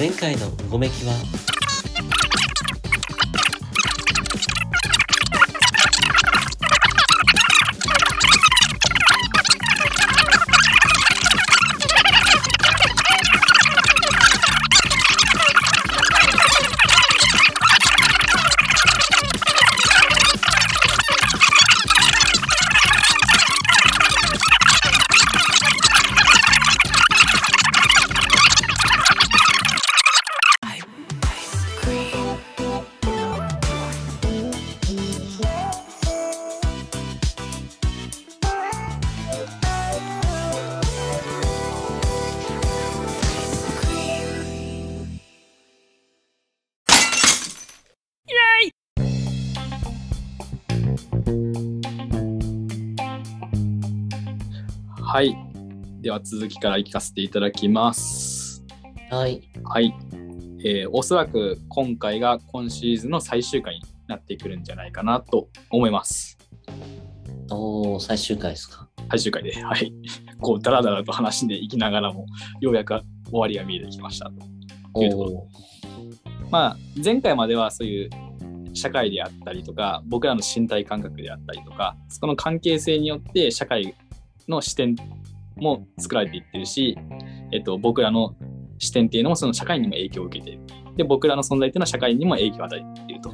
前回のごめきはでは続きから聞かせていただきます。はい。はい。えーおそらく今回が今シーズンの最終回になってくるんじゃないかなと思います。おー、最終回ですか？最終回で。はい。こう、だらだらと話していきながらも、ようやく終わりが見えてきました。おいうところー。まあ、前回まではそういう社会であったりとか、僕らの身体感覚であったりとか、そこの関係性によって社会の視点も作られていってるし、えっと、僕らの視点っていうのもその社会にも影響を受けている。で、僕らの存在っていうのは社会にも影響を与えていると。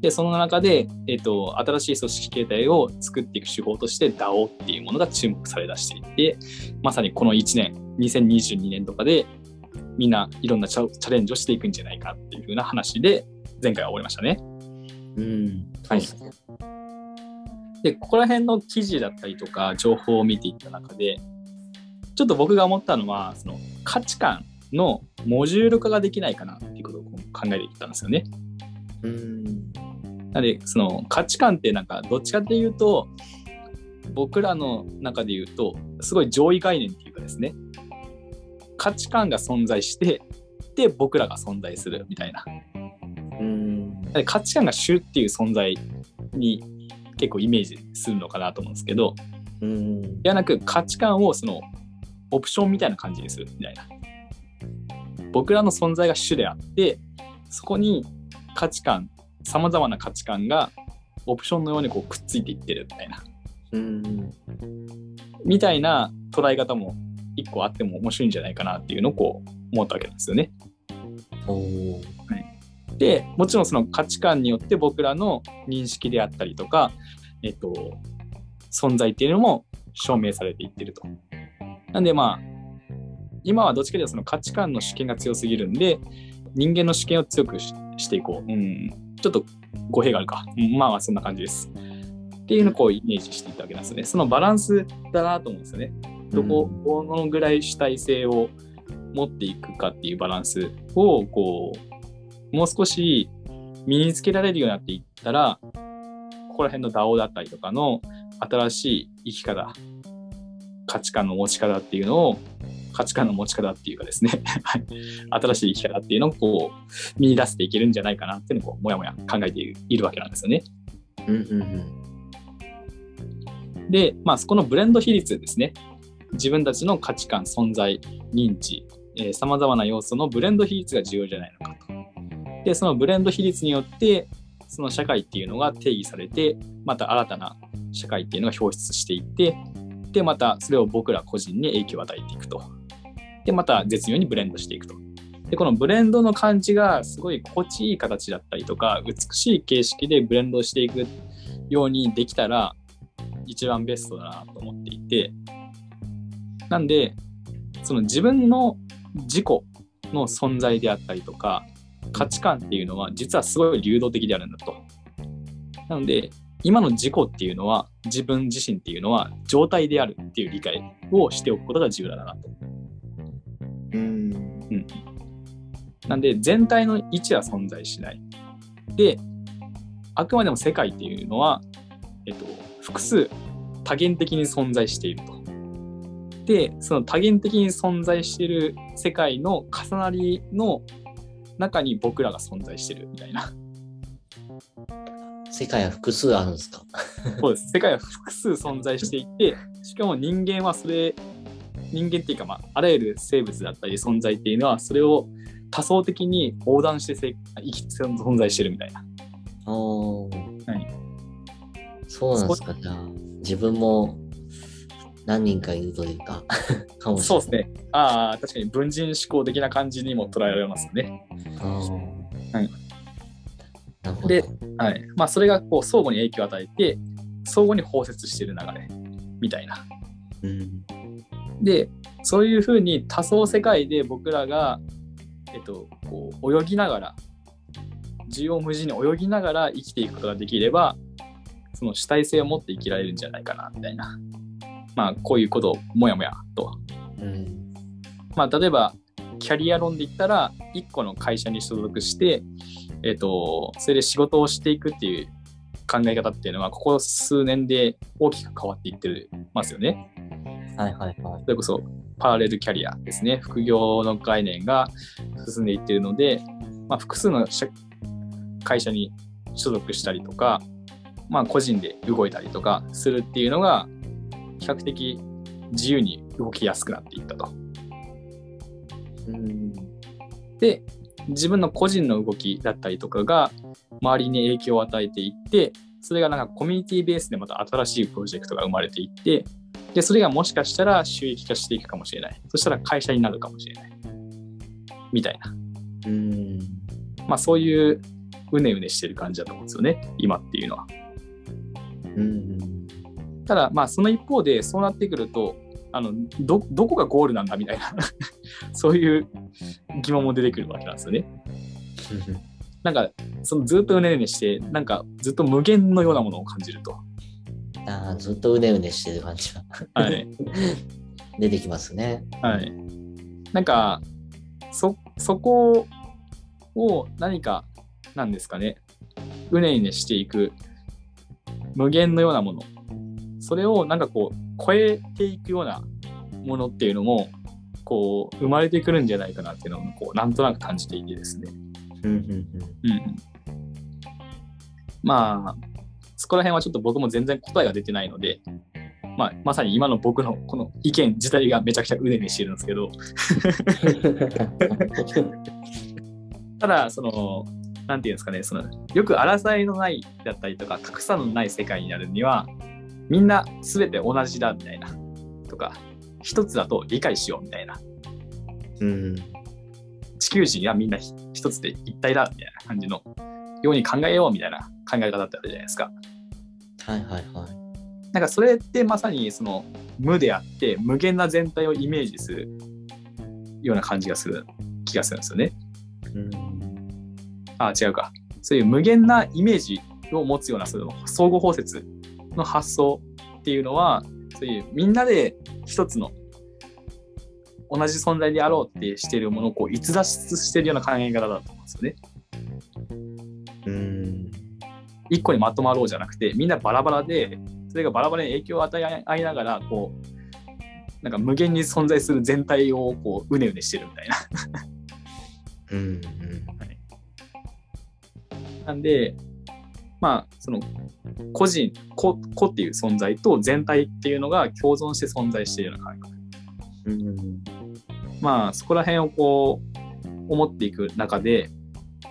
で、その中で、えっと、新しい組織形態を作っていく手法として DAO っていうものが注目されだしていて、まさにこの1年、2022年とかで、みんないろんなチャチャレンジをしていくんじゃないかっていう風な話で、前回は終わりましたね。うん。そうですね。で、ここら辺の記事だったりとか、情報を見ていった中で、ちょっと僕が思ったのは、その価値観のモジュール化ができないかなっていうことを考えていったんですよね。うん。なので、その価値観ってなんか、どっちかっていうと、僕らの中で言うと、すごい上位概念っていうかですね、価値観が存在して、で、僕らが存在するみたいな。うん。価値観が主っていう存在に結構イメージするのかなと思うんですけど、うん。ではなく価値観をそのオプションみたいな感じにするみたいな。僕らの存在が主であって、そこに価値観、さまざまな価値観がオプションのようにこうくっついていってるみたいな。うん。みたいな捉え方も一個あっても面白いんじゃないかなっていうのをこう思ったわけなんですよね。おー。で、もちろんその価値観によって僕らの認識であったりとか、えっと、存在っていうのも証明されていってると。なんでまあ、今はどっちかというとその価値観の主権が強すぎるんで、人間の主権を強くししていこう。うん、ちょっと語弊があるか。うん、まあまあそんな感じです。っていうのをこうイメージしていったわけなんですよね。そのバランスだなと思うんですよね。どこ、どのぐらい主体性を持っていくかっていうバランスをこうもう少し身につけられるようになっていったらここら辺の DAO だったりとかの新しい生き方価値観の持ち方っていうのを価値観の持ち方っていうかですね はい新しい生き方っていうのをこう見出していけるんじゃないかなっていうのをもやもや考えているいるわけなんですよね。うん。うん。で、まあ、そこのブレンド比率ですね。自分たちの価値観、存在、認知、さまざまな要素のブレンド比率が重要じゃないのかと。で、そのブレンド比率によって、その社会っていうのが定義されて、また新たな社会っていうのが表出していって、で、またそれを僕ら個人に影響を与えていくと。で、また絶妙にブレンドしていくと。で、このブレンドの感じがすごい心地いい形だったりとか、美しい形式でブレンドしていくようにできたら、一番ベストだなと思っていて、なんで、その自分の自己の存在であったりとか、価値観っていうのは実はすごい流動的であるんだと。なので、今の自己っていうのは、自分自身っていうのは状態であるっていう理解をしておくことが重要だなと。うん。なんで、全体の位置は存在しない。で、あくまでも世界っていうのは、えっと、複数多元的に存在していると。で、その多元的に存在している世界の重なりの中に僕らが存在してるみたいな。世界は複数あるんですか？そうです。世界は複数存在していて、しかも人間はそれ、人間っていうか、まあ、あらゆる生物だったり存在っていうのは、それを多層的に横断してせ生き存在してるみたいな。おーはいそうなんですか、じゃあ、自分も何人かいるというか、かもしれない。そうですね。ああ、確かに文人思考的な感じにも捉えられますね。はい。ではい。まあ、それがこう相互に影響を与えて、相互に包摂している流れみたいな。うん。で、そういうふうに多層世界で僕らが、えっと、こう泳ぎながら、縦横無尽に泳ぎながら生きていくことができれば、その主体性を持って生きられるんじゃないかな、みたいな。まあ、こういうことをもやもやと。うん。まあ、例えば、キャリア論で言ったら、1個の会社に所属して、えっと、それで仕事をしていくっていう考え方っていうのは、ここ数年で大きく変わっていってますよね。はいはいはい。それこそパラレルキャリアですね。副業の概念が進んでいっているので、まあ、複数の社会社に所属したりとか、まあ、個人で動いたりとかするっていうのが比較的自由に動きやすくなっていったと。うん。で、自分の個人の動きだったりとかが周りに影響を与えていって、それがなんかコミュニティベースでまた新しいプロジェクトが生まれていって、で、それがもしかしたら収益化していくかもしれない。そしたら会社になるかもしれない。みたいな。うん。まあそういううねうねしてる感じだと思うんですよね。今っていうのは。うん。ただまあその一方でそうなってくると、あの、ど、どこがゴールなんだみたいな、そういう疑問も出てくるわけなんですよね。なんか、そのずっとうねうねして、なんかずっと無限のようなものを感じると。ああ、ずっとうねうねしてる感じがはい。出てきますね。はい。なんか、そ、そこを何か、なんですかね、うねうねしていく無限のようなもの、それをなんかこう、超えていくようなものっていうのも、こう、生まれてくるんじゃないかなっていうのを、こう、なんとなく感じていてですね。うんうんうん。まあ、そこら辺はちょっと僕も全然答えが出てないので、まあ、まさに今の僕のこの意見自体がめちゃくちゃうねうねしてるんですけど、ただ、その、なんていうんですかね、その、よく争いのないだったりとか、格差のない世界になるには、みんな全て同じだみたいな、とか、一つだと理解しようみたいな、うん。地球人はみんなひ一つで一体だみたいな感じのように考えようみたいな考え方ってあるじゃないですか。はいはいはい。なんかそれってまさにその無であって無限な全体をイメージするような感じがする気がするんですよね。うん。あ違うか。そういう無限なイメージを持つようなその相互包摂の発想っていうのはそういうみんなで一つの同じ存在であろうってしているものをこう逸脱しているような考え方だと思うんですよね。うん。一個にまとまろうじゃなくてみんなバラバラでそれがバラバラに影響を与え合いながらこうなんか無限に存在する全体をこううねうねしてるみたいな。うん。なんでまあその個人個個っていう存在と全体っていうのが共存して存在しているような感覚。うん。まあそこら辺をこう思っていく中で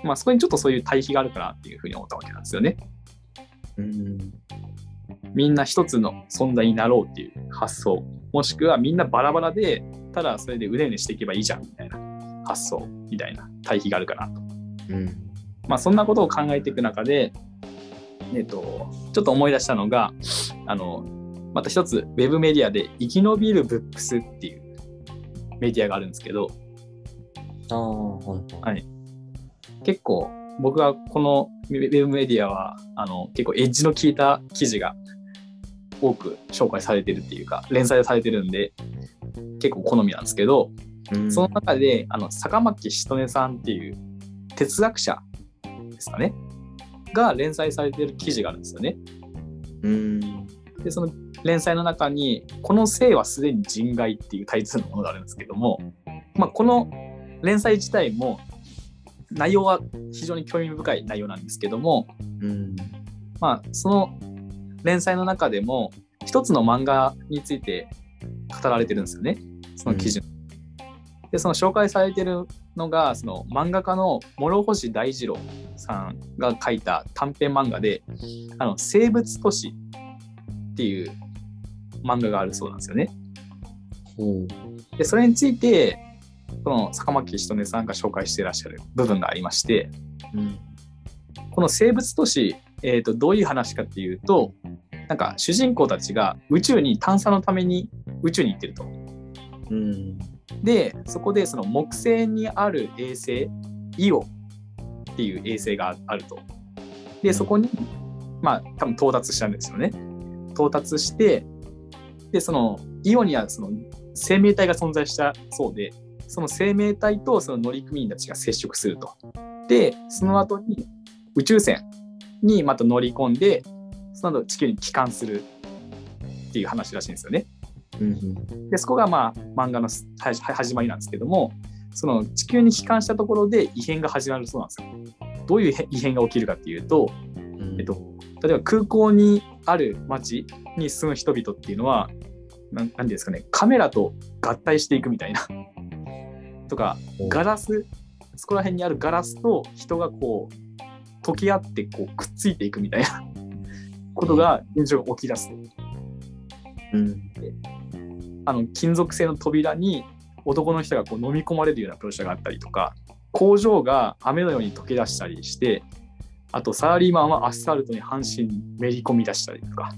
まあそこにちょっとそういう対比があるかなっていうふうに思ったわけなんですよね。うん。みんな一つの存在になろうっていう発想もしくはみんなバラバラでただそれでうねうねしていけばいいじゃんみたいな発想みたいな対比があるかなと。うん。まあそんなことを考えていく中で、えっと、ちょっと思い出したのがあのまた一つウェブメディアで生き延びるブックスっていうメディアがあるんですけどあ。はい結構僕はこのウェブメディアはあの結構エッジの効いた記事が多く紹介されてるっていうか連載されてるんで結構好みなんですけどうん。その中であの坂巻しとねさんっていう哲学者ですかねが連載されてる記事があるんですよね。うん。でその連載の中に「この性はすでに人外」っていうタイトルのものがあるんですけども、まあ、この連載自体も内容は非常に興味深い内容なんですけども、うん。まあ、その連載の中でも一つの漫画について語られてるんですよねその記事、でその紹介されてるのがその漫画家の諸星大二郎さんが書いた短編漫画で「あの生物都市」っていう漫画があるそうなんですよね。でそれについてこの坂巻しとねさんが紹介していらっしゃる部分がありましてうん。この生物都市、えー、とどういう話かっていうとなんか主人公たちが宇宙に探査のために宇宙に行ってると。うん。でそこでその木星にある衛星イオっていう衛星があると。でそこにまあ多分到達したんですよね。到達してでそのイオにはその生命体が存在したそうでその生命体とその乗組員たちが接触すると。でその後に宇宙船にまた乗り込んでその後地球に帰還するっていう話らしいんですよね。うん。でそこがまあ漫画の始まりなんですけどもその地球に帰還したところで異変が始まるそうなんですよ。どういう異変が起きるかっていうと、うん。えっと、例えば空港にある町に住む人々っていうのはなんなんていうんですかねカメラと合体していくみたいなとかガラスそこら辺にあるガラスと人がこう溶け合ってこうくっついていくみたいなことが現状起き出すと。うん。あの金属製の扉に男の人がこう飲み込まれるような描写があったりとか工場が雨のように溶け出したりしてあとサラリーマンはアスファルトに半身めり込み出したりとか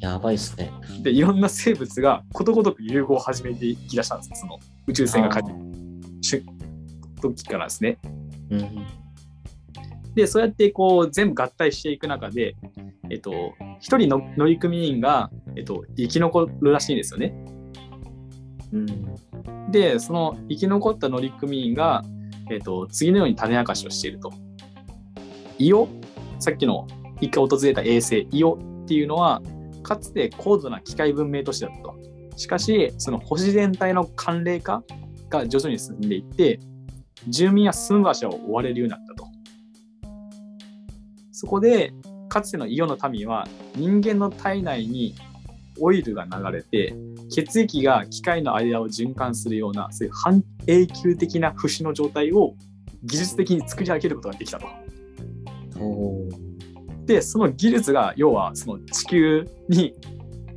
やばいっすね。でいろんな生物がことごとく融合を始めていきだしたんですよその宇宙船が帰って時からですね。うん。でそうやってこう全部合体していく中で、えっと、一人の乗組員が、えっと、生き残るらしいんですよね。うん。で、その生き残った乗組員が、えっと次のように種明かしをしていると。イオ、さっきの一回訪れた衛星イオっていうのは、かつて高度な機械文明都市だったと。しかし、その星全体の寒冷化が徐々に進んでいって、住民は住む場所を追われるようになったと。そこで、かつてのイオの民は人間の体内にオイルが流れて、血液が機械の間を循環するようなそういう半永久的な節の状態を技術的に作り上げることができたと。ほでその技術が要はその地球に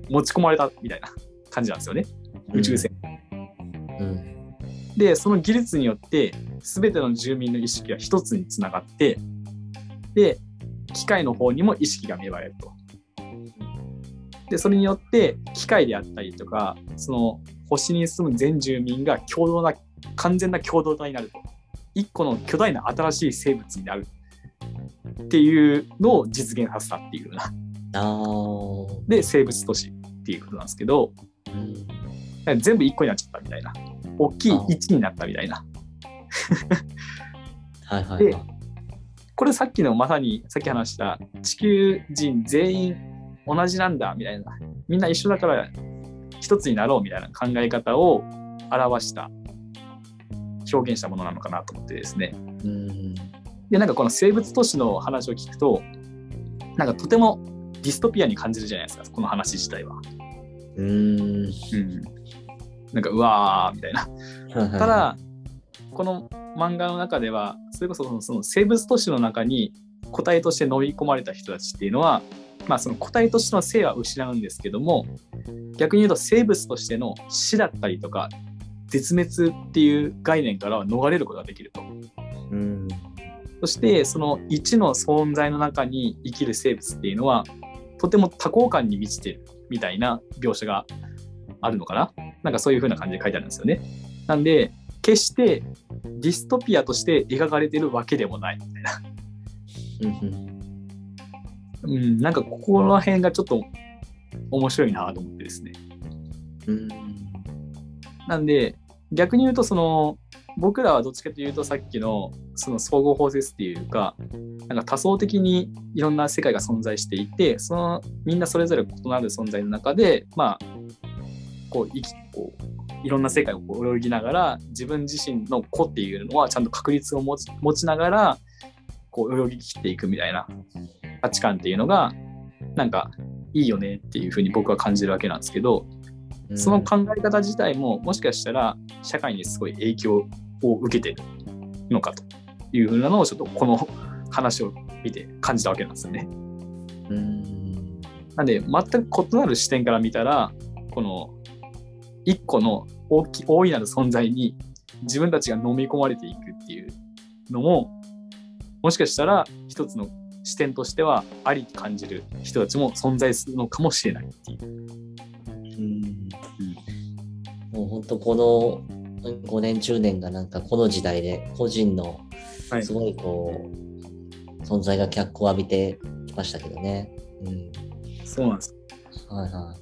持ち込まれたみたいな感じなんですよね宇宙船。う。うん。でその技術によって全ての住民の意識が一つにつながってで機械の方にも意識が芽生えると。でそれによって機械であったりとかその星に住む全住民が共同な完全な共同体になると一個の巨大な新しい生物になるっていうのを実現させたっていうような。で生物都市っていうことなんですけどうん。全部一個になっちゃったみたいな大きい1になったみたいなはいはいはい。これさっきのまさにさっき話した地球人全員同じなんだみたいな。みんな一緒だから一つになろうみたいな考え方を表した表現したものなのかなと思ってですね。うん。でなんかこの生物都市の話を聞くとなんかとてもディストピアに感じるじゃないですかこの話自体は、うーん。うん、なんかうわーみたいな。たた、だこの漫画の中ではそれこそその生物都市の中に個体として飲み込まれた人たちっていうのは、まあ、その個体としての性は失うんですけども逆に言うと生物としての死だったりとか絶滅っていう概念からは逃れることができると。うん。そしてその一の存在の中に生きる生物っていうのはとても多幸感に満ちてるみたいな描写があるのかななんかそういう風な感じで書いてあるんですよね。なんで決してディストピアとして描かれてるわけでもないみたいな。うん。うん、なんかここら辺がちょっと面白いなと思ってですね。うん。なんで逆に言うとその僕らはどっちかというとさっきのその総合包摂っていうかなんか多層的にいろんな世界が存在していてそのみんなそれぞれ異なる存在の中でまあこう生きこういろんな世界を泳ぎながら自分自身の個っていうのはちゃんと確率を持ち持ちながらこう泳ぎ切っていくみたいな価値観っていうのがなんかいいよねっていうふうに僕は感じるわけなんですけど、その考え方自体ももしかしたら社会にすごい影響を受けてるのかというふうなのをちょっとこの話を見て感じたわけなんですよね。うん。なんで全く異なる視点から見たらこの一個の大き大いなる存在に自分たちが飲み込まれていくっていうのももしかしたら一つの視点としてはありと感じる人たちも存在するのかもしれないっていう。うん。もう本当この5年10年がなんかこの時代で個人のはいすごいこう、存在が脚光を浴びてきましたけどね。うん。そうなんです。はいは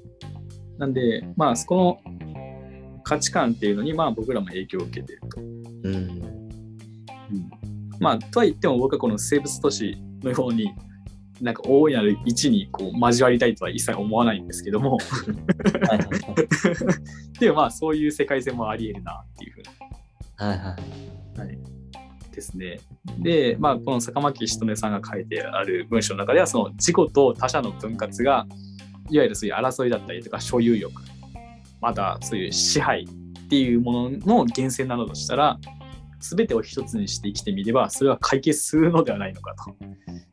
なんでまあそこの価値観っていうのにまあ僕らも影響を受けていると。い。うん。まあとは言っても僕はこの生物都市のようになんか大いなる位置にこう交わりたいとは一切思わないんですけども。でもまあそういう世界線もあり得るなっていうふうはいはい。な、はい、ですね。でまあこの坂巻しとねさんが書いてある文章の中ではその自己と他者の分割がいわゆるそういう争いだったりとか所有欲またそういう支配っていうものの源泉なのとしたら全てを一つにして生きてみればそれは解決するのではないのかと。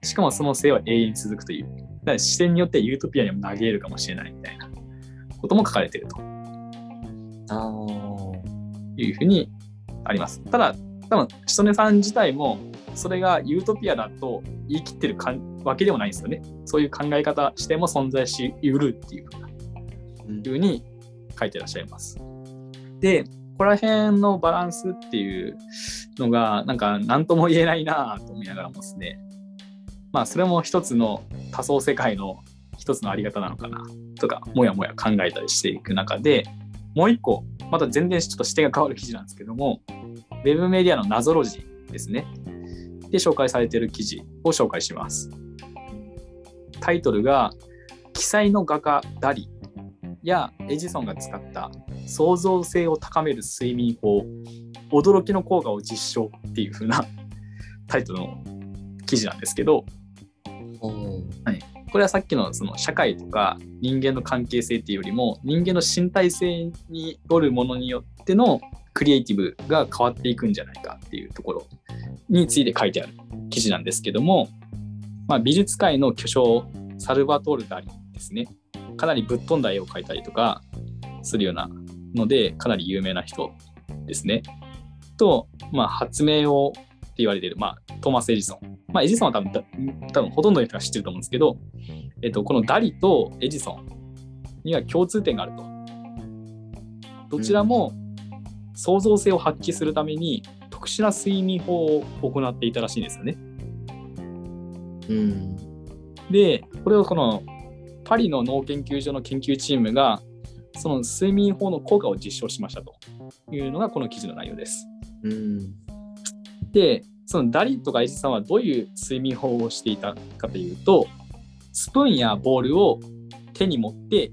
しかもその性は永遠に続くという。だから視点によってユートピアにも投げれるかもしれないみたいなことも書かれているとあいうふうにあります。ただ、多分、しとねさん自体もそれがユートピアだと言い切ってるかんわけでもないんですよね。そういう考え方、視点も存在しうるっていうふうに書いてらっしゃいます。で、ここら辺のバランスっていうのが、なんか何とも言えないなぁと思いながらもですね、まあそれも一つの多層世界の一つのあり方なのかなとか、もやもや考えたりしていく中で、もう一個、また全然ちょっと視点が変わる記事なんですけども、ウェブメディアの謎ロジですね。で紹介されている記事を紹介します。タイトルが、記載の画家ダリやエジソンが使った創造性を高める睡眠法驚きの効果を実証っていう風な タイトルの記事なんですけどおー。これはさっきのその社会とか人間の関係性っていうよりも人間の身体性によるものによってのクリエイティブが変わっていくんじゃないかっていうところについて書いてある記事なんですけども、まあ、美術界の巨匠サルバトール・ダリですねかなりぶっ飛んだ絵を描いたりとかするようなのでかなり有名な人ですね。と、まあ、発明をって言われている、まあ、トーマス・エジソン。まあ、エジソンは多分だ多分ほとんどの人が知ってると思うんですけど、えっと、このダリとエジソンには共通点があると。どちらも創造性を発揮するために特殊な睡眠法を行っていたらしいんですよね。うん。で、これをこのパリの脳研究所の研究チームが、その睡眠法の効果を実証しましたというのがこの記事の内容です。うん。で、そのダリとかエジさんはどういう睡眠法をしていたかというと、スプーンやボールを手に持って、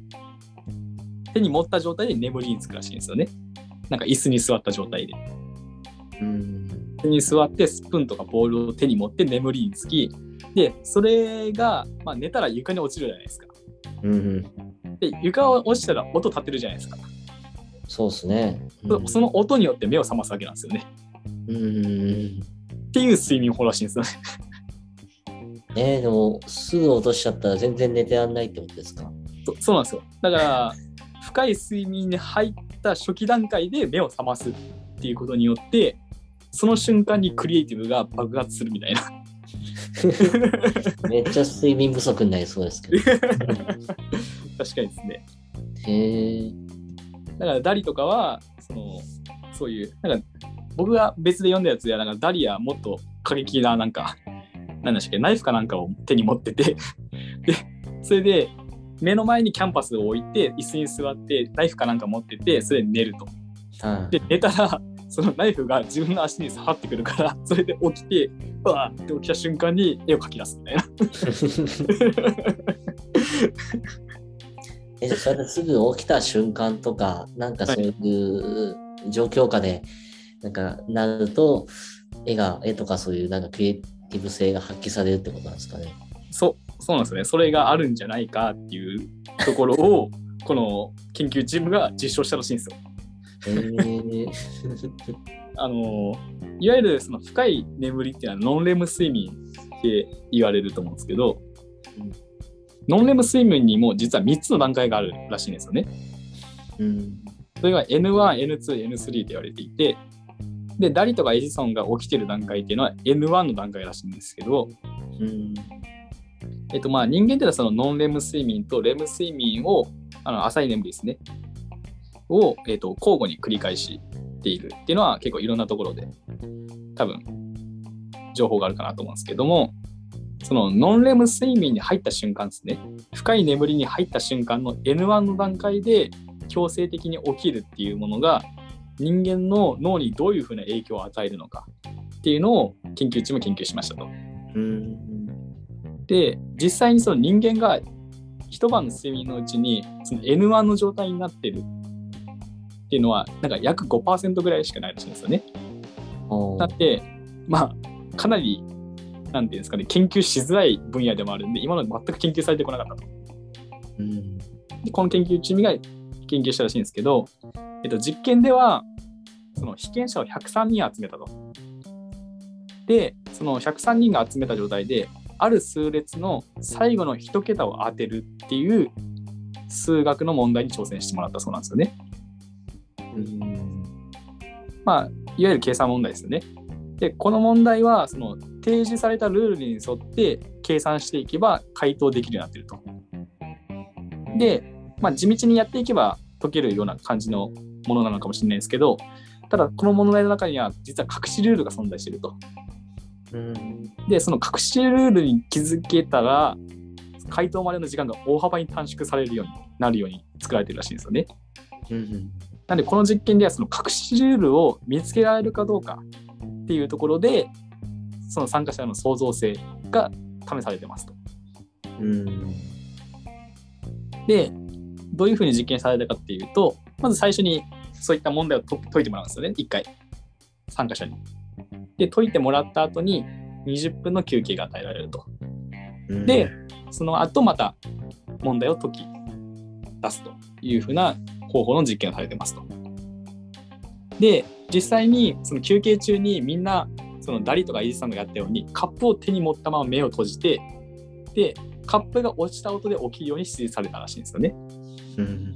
手に持った状態で眠りにつくらしいんですよね。なんか椅子に座った状態で。うん。椅子に座ってスプーンとかボールを手に持って眠りにつき、で、それが、まあ、寝たら床に落ちるじゃないですか。うん。で、床を落ちたら音立てるじゃないですか。そうですね。そその音によって目を覚ますわけなんですよね。うん。っていう睡眠法らしいんですよね。えー、でも、すぐ落としちゃったら全然寝てらんないってことですか？そそうなんですよ。だから、深い睡眠に入った初期段階で目を覚ますっていうことによって、その瞬間にクリエイティブが爆発するみたいな。めっちゃ睡眠不足になりそうですけど。確かにですね。へえ。だからダリとかは、その、そういう、なんか、僕が別で読んだやつでは、なんかダリはもっと過激な、なんか、なんでしたっけ、ナイフかなんかを手に持ってて、で、それで、目の前にキャンパスを置いて、椅子に座って、ナイフかなんか持ってて、それで寝ると。はいで、寝たら、そのナイフが自分の足に刺さってくるから、それで起きて、うわーって起きた瞬間に絵を描き出すみたいな。え、それですぐ起きた瞬間とか、なんかそういう状況下で、なんかなると、絵が、絵とかそういうなんかクリエイティブ性が発揮されるってことなんですかね？そう、そうなんですよね。それがあるんじゃないかっていうところを、この研究チームが実証したらしいんですよ。へえ。あの、いわゆるその深い眠りっていうのはノンレム睡眠って言われると思うんですけど、うんノンレム睡眠にも実は3つの段階があるらしいんですよね。うん。それが N1、N2、N3 って言われていて、で、ダリとかエジソンが起きてる段階っていうのは N1 の段階らしいんですけど、うん。えっとまあ人間っていうのはそのノンレム睡眠とレム睡眠を、あの浅い眠りですね、を、えっと交互に繰り返しているっていうのは結構いろんなところで多分情報があるかなと思うんですけども、そのノンレム睡眠に入った瞬間ですね、深い眠りに入った瞬間の N1 の段階で強制的に起きるっていうものが人間の脳にどういうふうな影響を与えるのかっていうのを研究チーム研究しましたと。うん。で実際にその人間が一晩の睡眠のうちにその N1 の状態になってるっていうのはなんか約5%ぐらいしかないらしいんですよね。だってまあかなりなんていうんですかね研究しづらい分野でもあるんで今まで全く研究されてこなかったと。うん。でこの研究チームが研究したらしいんですけど、えっと、実験ではその被験者を103人集めたと。でその103人が集めた状態である数列の最後の1桁を当てるっていう数学の問題に挑戦してもらったそうなんですよね。うん。まあ、いわゆる計算問題ですよね。で、この問題は、その提示されたルールに沿って計算していけば回答できるようになっていると。で、まあ、地道にやっていけば解けるような感じのものなのかもしれないですけど、ただ、この問題の中には実は隠しルールが存在していると。うん。で、その隠しルールに気づけたら、回答までの時間が大幅に短縮されるようになるように作られてるらしいんですよね。うん。なんでこの実験ではその隠しルールを見つけられるかどうかっていうところでその参加者の創造性が試されてますと。うん。でどういうふうに実験されたかっていうとまず最初にそういった問題をと解いてもらうんですよね一回参加者に。で解いてもらった後に20分の休憩が与えられると。うんで、その後また問題を解き出すというふうな方法の実験がされてますと。で、実際にその休憩中にみんな、そのダリとかイージさんがやったように、カップを手に持ったまま目を閉じて、で、カップが落ちた音で起きるように指示されたらしいんですよね。うん。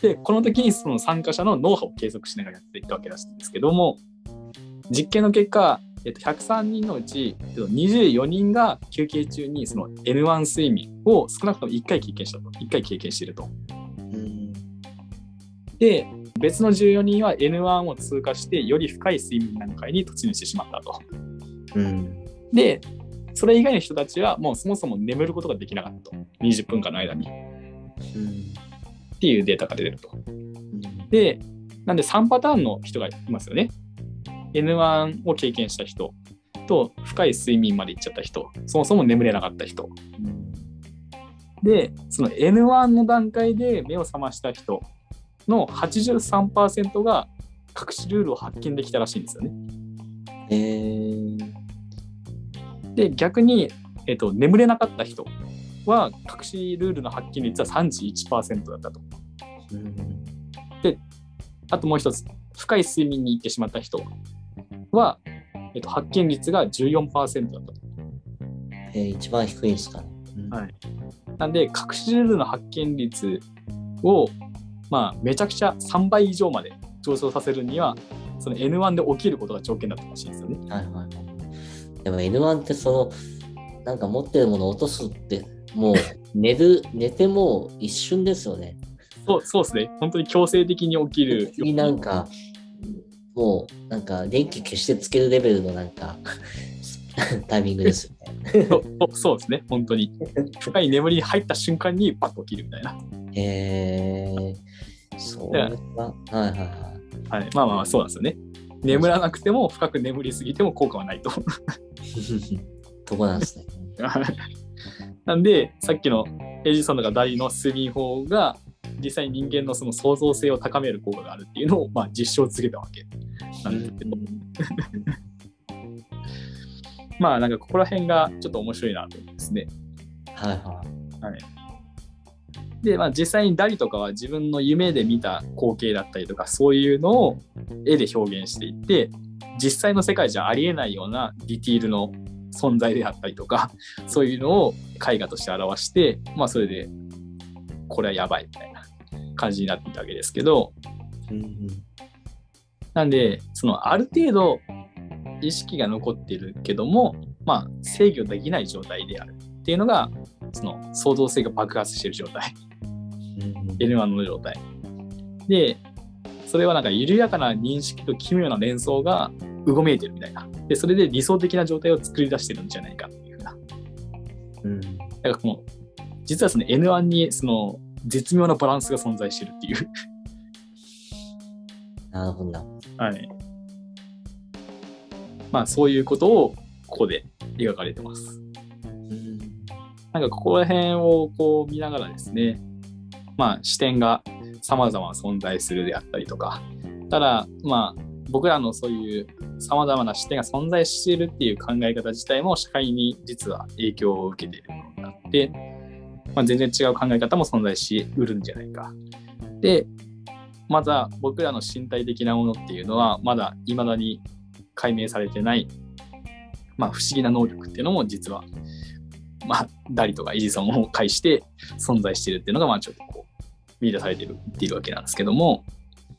で、この時にその参加者の脳波を計測しながらやっていったわけらしいんですけども、実験の結果、えっと、103人のうち、えっと、24人が休憩中にその N1 睡眠を少なくとも1回経験したと。1回経験していると。うん。で、別の14人は N1 を通過して、より深い睡眠段階に突入してしまったと。うん。で、それ以外の人たちはもうそもそも眠ることができなかったと。20分間の間に。っうん。ていうデータが出てると。うん。で、なんで3パターンの人がいますよね。N1 を経験した人と深い睡眠まで行っちゃった人、そもそも眠れなかった人。で、その N1 の段階で目を覚ました人の83%が隠しルールを発見できたらしいんですよね。えー。で、逆に、えっと眠れなかった人は隠しルールの発見率は31%だったと。うん。あともう一つ、深い睡眠に行ってしまった人は、えっと、発見率が14%だったと。えー、一番低いんですかね。うんはいなんで、隠しルールの発見率を、まあ、めちゃくちゃ3倍以上まで上昇させるには、その N1 で起きることが条件だったらしいんですよね。はいはいはい。でも N1 ってその、なんか持ってるものを落とすって、もう 寝る、寝てもう一瞬ですよね。そうそうですね。本当に強制的に起きる。次なんか、もうなんか電気消してつけるレベルのなんか タイミングですよね。そうそうですね。本当に。深い眠りに入った瞬間にバッと起きるみたいな。へえー、それは、はいはいはい。はい。まあまあまあ、そうなんですよね。眠らなくても深く眠りすぎても効果はないと。とこなんですね。なんで、さっきのエジソンとかダリの睡眠法が、実際に人間のその創造性を高める効果があるっていうのを、まあ、実証を続けたわけなんですけど、まあなんかここら辺がちょっと面白いなと思うんですね。はいはい。で、まあ実際にダリとかは自分の夢で見た光景だったりとか、そういうのを絵で表現していって、実際の世界じゃありえないようなディティールの存在であったりとか、そういうのを絵画として表して、まあそれで、これはやばいみたいな感じになっていたわけですけど、うんうん、なんで、そのある程度意識が残っているけども、まあ制御できない状態であるっていうのが、その創造性が爆発している状態。うんうん、N1 の状態。で、それはなんか緩やかな認識と奇妙な連想がうごめいてるみたいな。で、それで理想的な状態を作り出してるんじゃないかっていうふうな。うん。だからこの、実はその N1 にその絶妙なバランスが存在してるっていうなるほどはい。まあそういうことをここで描かれてます。なんかここら辺をこう見ながらですね、まあ視点が様々存在するであったりとか、ただ、まあ僕らのそういう様々な視点が存在しているっていう考え方自体も社会に実は影響を受けているものになって、まあ、全然違う考え方も存在しうるんじゃないか。で、また僕らの身体的なものっていうのはまだ未だに解明されてない、まあ、不思議な能力っていうのも実は、まあ、ダリとかエジソンを介して存在しているっていうのがまあちょっとこう見出されてるっていうわけなんですけども、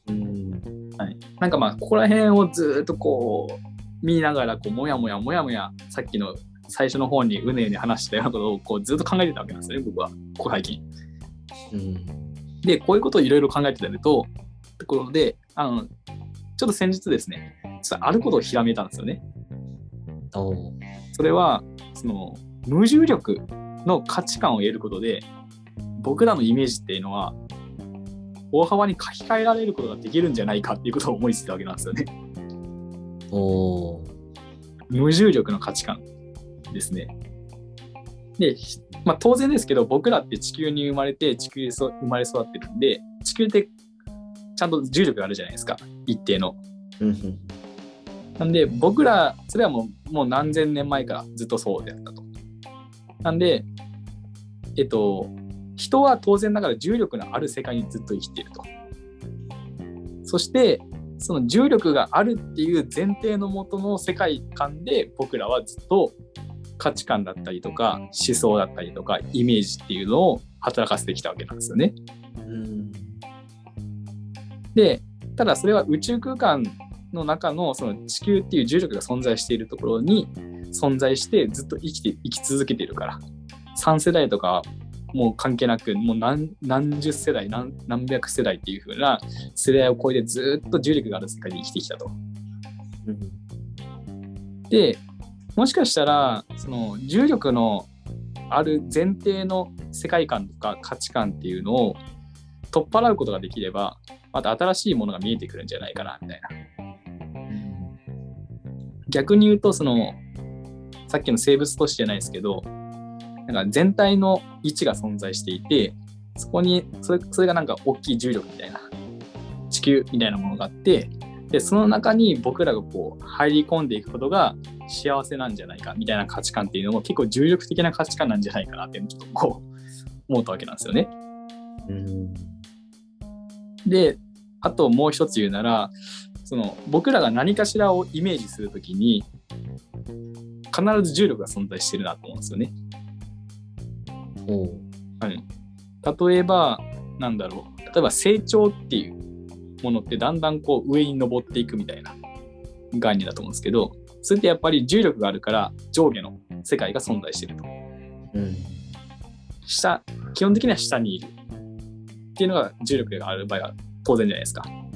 うん。はい、なんかまあここら辺をずっとこう見ながらこうもやもやもやもやさっきの最初の方にうねうね話したようなことをこうずっと考えてたわけなんですよね僕は。ここ最近。うん、でこういうことをいろいろ考えてたるとところであのちょっと先日ですねちょっとあることをひらめいたんですよね。それはその無重力の価値観を得ることで僕らのイメージっていうのは大幅に書き換えられることができるんじゃないかっていうことを思いついたわけなんですよね。お無重力の価値観ですね。で、まあ、当然ですけど僕らって地球に生まれて地球で生まれ育ってるんで地球ってちゃんと重力があるじゃないですか一定の。なんで僕らそれはもうもう何千年前からずっとそうであったと。なんでえっと人は当然ながら重力のある世界にずっと生きていると。そしてその重力があるっていう前提のもとの世界観で僕らはずっと価値観だったりとか思想だったりとかイメージっていうのを働かせてきたわけなんですよね。うんでただそれは宇宙空間の中のその地球っていう重力が存在しているところに存在してずっと生きて生き続けているから3世代とかもう関係なくもう何何十世代何何百世代っていう風な世代を超えてずっと重力がある世界で生きてきたと。うん、でもしかしたらその重力のある前提の世界観とか価値観っていうのを取っ払うことができればまた新しいものが見えてくるんじゃないかなみたいな。逆に言うとそのさっきの生物都市じゃないですけどなんか全体の位置が存在していて、そこにそれ、それがなんか大きい重力みたいな、地球みたいなものがあって、で、その中に僕らがこう入り込んでいくことが幸せなんじゃないかみたいな価値観っていうのも結構重力的な価値観なんじゃないかなってちょっとこう思ったわけなんですよね。うん、で、あともう一つ言うなら、その僕らが何かしらをイメージするときに必ず重力が存在してるなと思うんですよね。はい、例えばなんだろう例えば成長っていうものってだんだんこう上に登っていくみたいな概念だと思うんですけどそれってやっぱり重力があるから上下の世界が存在してると。うん、下基本的には下にいるっていうのが重力がある場合は当然じゃないですか。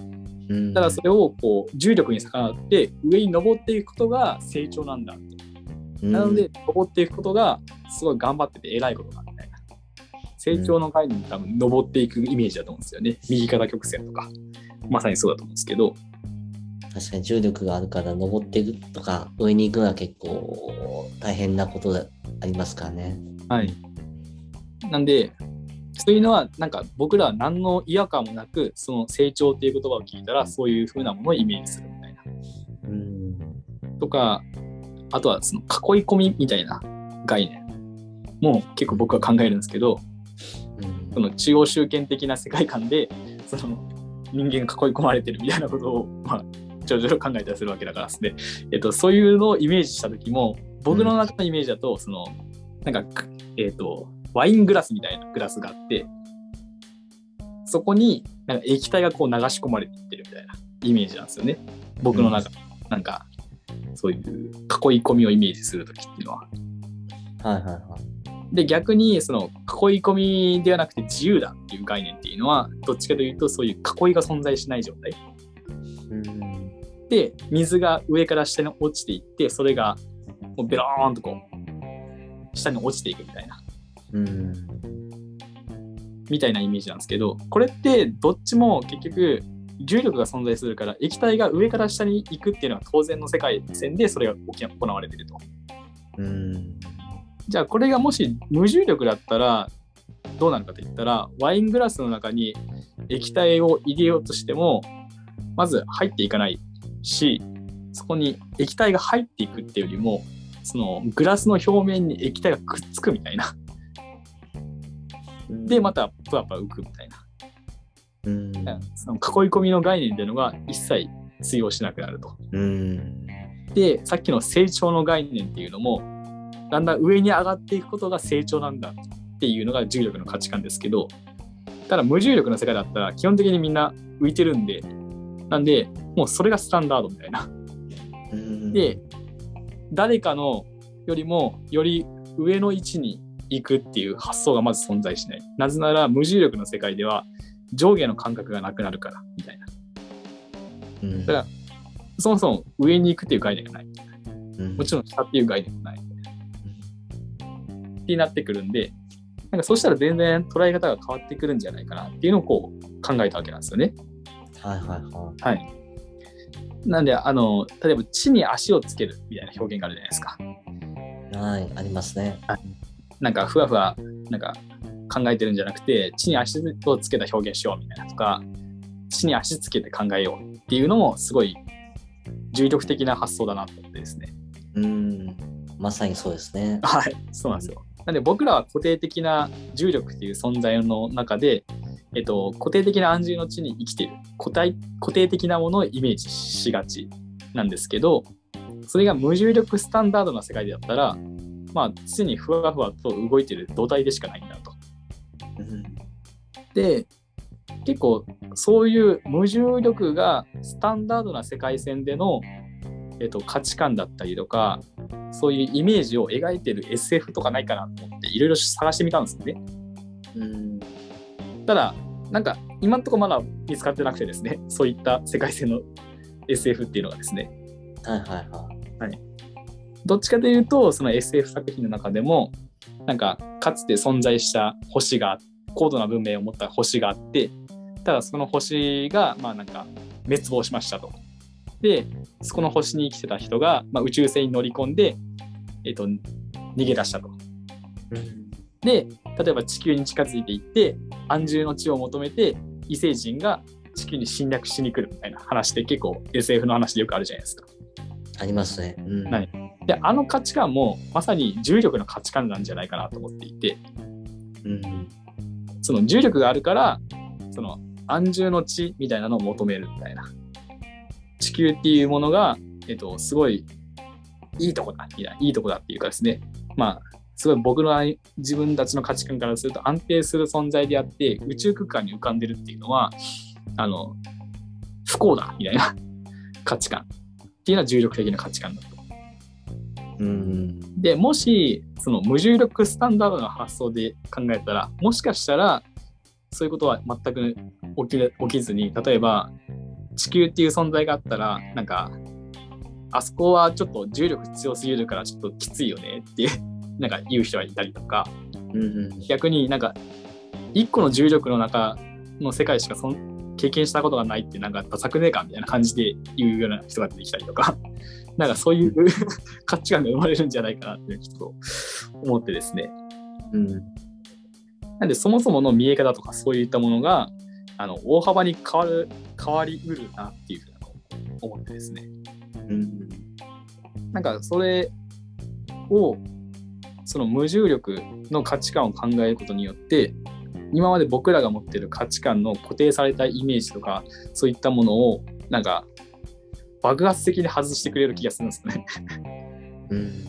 うん、ただそれをこう重力に逆らって上に登っていくことが成長なんだなので登っていくことがすごい頑張ってて偉いことなん成長の階に多分登っていくイメージだと思うんですよね。右肩曲線とか。まさにそうだと思うんですけど。確かに重力があるから登っていくとか上に行くのは結構大変なことありますからね。はい。なんで、そういうのはなんか僕らは何の違和感もなくその成長っていう言葉を聞いたらそういう風なものをイメージするみたいな。うんとかあとはその囲い込みみたいな概念も結構僕は考えるんですけどその中央集権的な世界観でその人間が囲い込まれてるみたいなことを、まあ、ちょろちょろ考えたりするわけだからですね。えっと、そういうのをイメージした時も、僕の中のイメージだと、その、なんか、えっと、ワイングラスみたいなグラスがあって、そこになんか液体がこう流し込まれていってるみたいなイメージなんですよね。僕の中、なんか、そういう囲い込みをイメージするときっていうのは。はいはいはい。で、逆に、その囲い込みではなくて自由だっていう概念っていうのは、どっちかというと、そういう囲いが存在しない状態。うん。で、水が上から下に落ちていって、それがもうベローンとこう、下に落ちていくみたいな、うん。みたいなイメージなんですけど、これってどっちも結局、重力が存在するから、液体が上から下に行くっていうのは当然の世界線でそれが行われてると。うん。じゃあこれがもし無重力だったらどうなるかといったらワイングラスの中に液体を入れようとしてもまず入っていかないしそこに液体が入っていくっていうよりもそのグラスの表面に液体がくっつくみたいなでまた浮くみたいなうん。その囲い込みの概念っていうのが一切通用しなくなると。うん。でさっきの成長の概念っていうのもだんだん上に上がっていくことが成長なんだっていうのが重力の価値観ですけどただ無重力の世界だったら基本的にみんな浮いてるんでなんでもうそれがスタンダードみたいな。うん、で誰かのよりもより上の位置に行くっていう発想がまず存在しない。なぜなら無重力の世界では上下の感覚がなくなるからみたいな。うん、だからそもそも上に行くっていう概念がない。うん、もちろん下っていう概念もない。ってなってくるんで、なんかそうしたら全然捉え方が変わってくるんじゃないかなっていうのをこう考えたわけなんですよね。はいはいははい。なんで、あの、例えば地に足をつけるみたいな表現があるじゃないですか。い。はい、ありますね。なんかふわふわ、なんか考えてるんじゃなくて、地に足をつけた表現しようみたいなとか、地に足つけて考えようっていうのもすごい重力的な発想だなと思ってですね。うん。まさにそうですね。はい、そうなんですよ。なんで僕らは固定的な重力っていう存在の中で、えっと、固定的な安住の地に生きている固体固定的なものをイメージしがちなんですけどそれが無重力スタンダードな世界だったらまあ常にふわふわと動いてる土台でしかないんだと。うん。で結構そういう無重力がスタンダードな世界線での、えっと、価値観だったりとかそういうイメージを描いてる SF とかないかなと思っていろいろ探してみたんですよね。うん。ただなんか今んところまだ見つかってなくてですねそういった世界線の SF っていうのがですねはいはいはい。どっちかというとその SF 作品の中でもなんかかつて存在した星が高度な文明を持った星があってただその星がまあなんか滅亡しましたと。でそこの星に生きてた人が、まあ、宇宙船に乗り込んで、えっと逃げ出したと。うん。で例えば地球に近づいていって安住の地を求めて異星人が地球に侵略しに来るみたいな話って結構 SF の話でよくあるじゃないですか。ありますね。うん。はい。であの価値観もまさに重力の価値観なんじゃないかなと思っていて。うん。その重力があるからその安住の地みたいなのを求めるみたいな。地球っていうものが、えっと、すごいいいとこだいやいいとこだっていうかですね。まあすごい僕の自分たちの価値観からすると安定する存在であって宇宙空間に浮かんでるっていうのはあの不幸だみたいな価値観っていうのは重力的な価値観だと。うん。でもしその無重力スタンダードな発想で考えたらもしかしたらそういうことは全く起き起きずに例えば地球っていう存在があったらなんかあそこはちょっと重力強すぎるからちょっときついよねって なんか言う人がいたりとかうん。逆になんか一個の重力の中の世界しかそん経験したことがないってなんかダサくねえかみたいな感じで言うような人が出てきたりとか なんかそういう 価値観が生まれるんじゃないかなってちょっと思ってですねうん。なんでそもそもの見え方とかそういったものがあの大幅に変わる変わりうるなっていうふうなのを思ってですねうん。なんかそれをその無重力の価値観を考えることによって今まで僕らが持ってる価値観の固定されたイメージとかそういったものをなんか爆発的に外してくれる気がするんですよね。うん。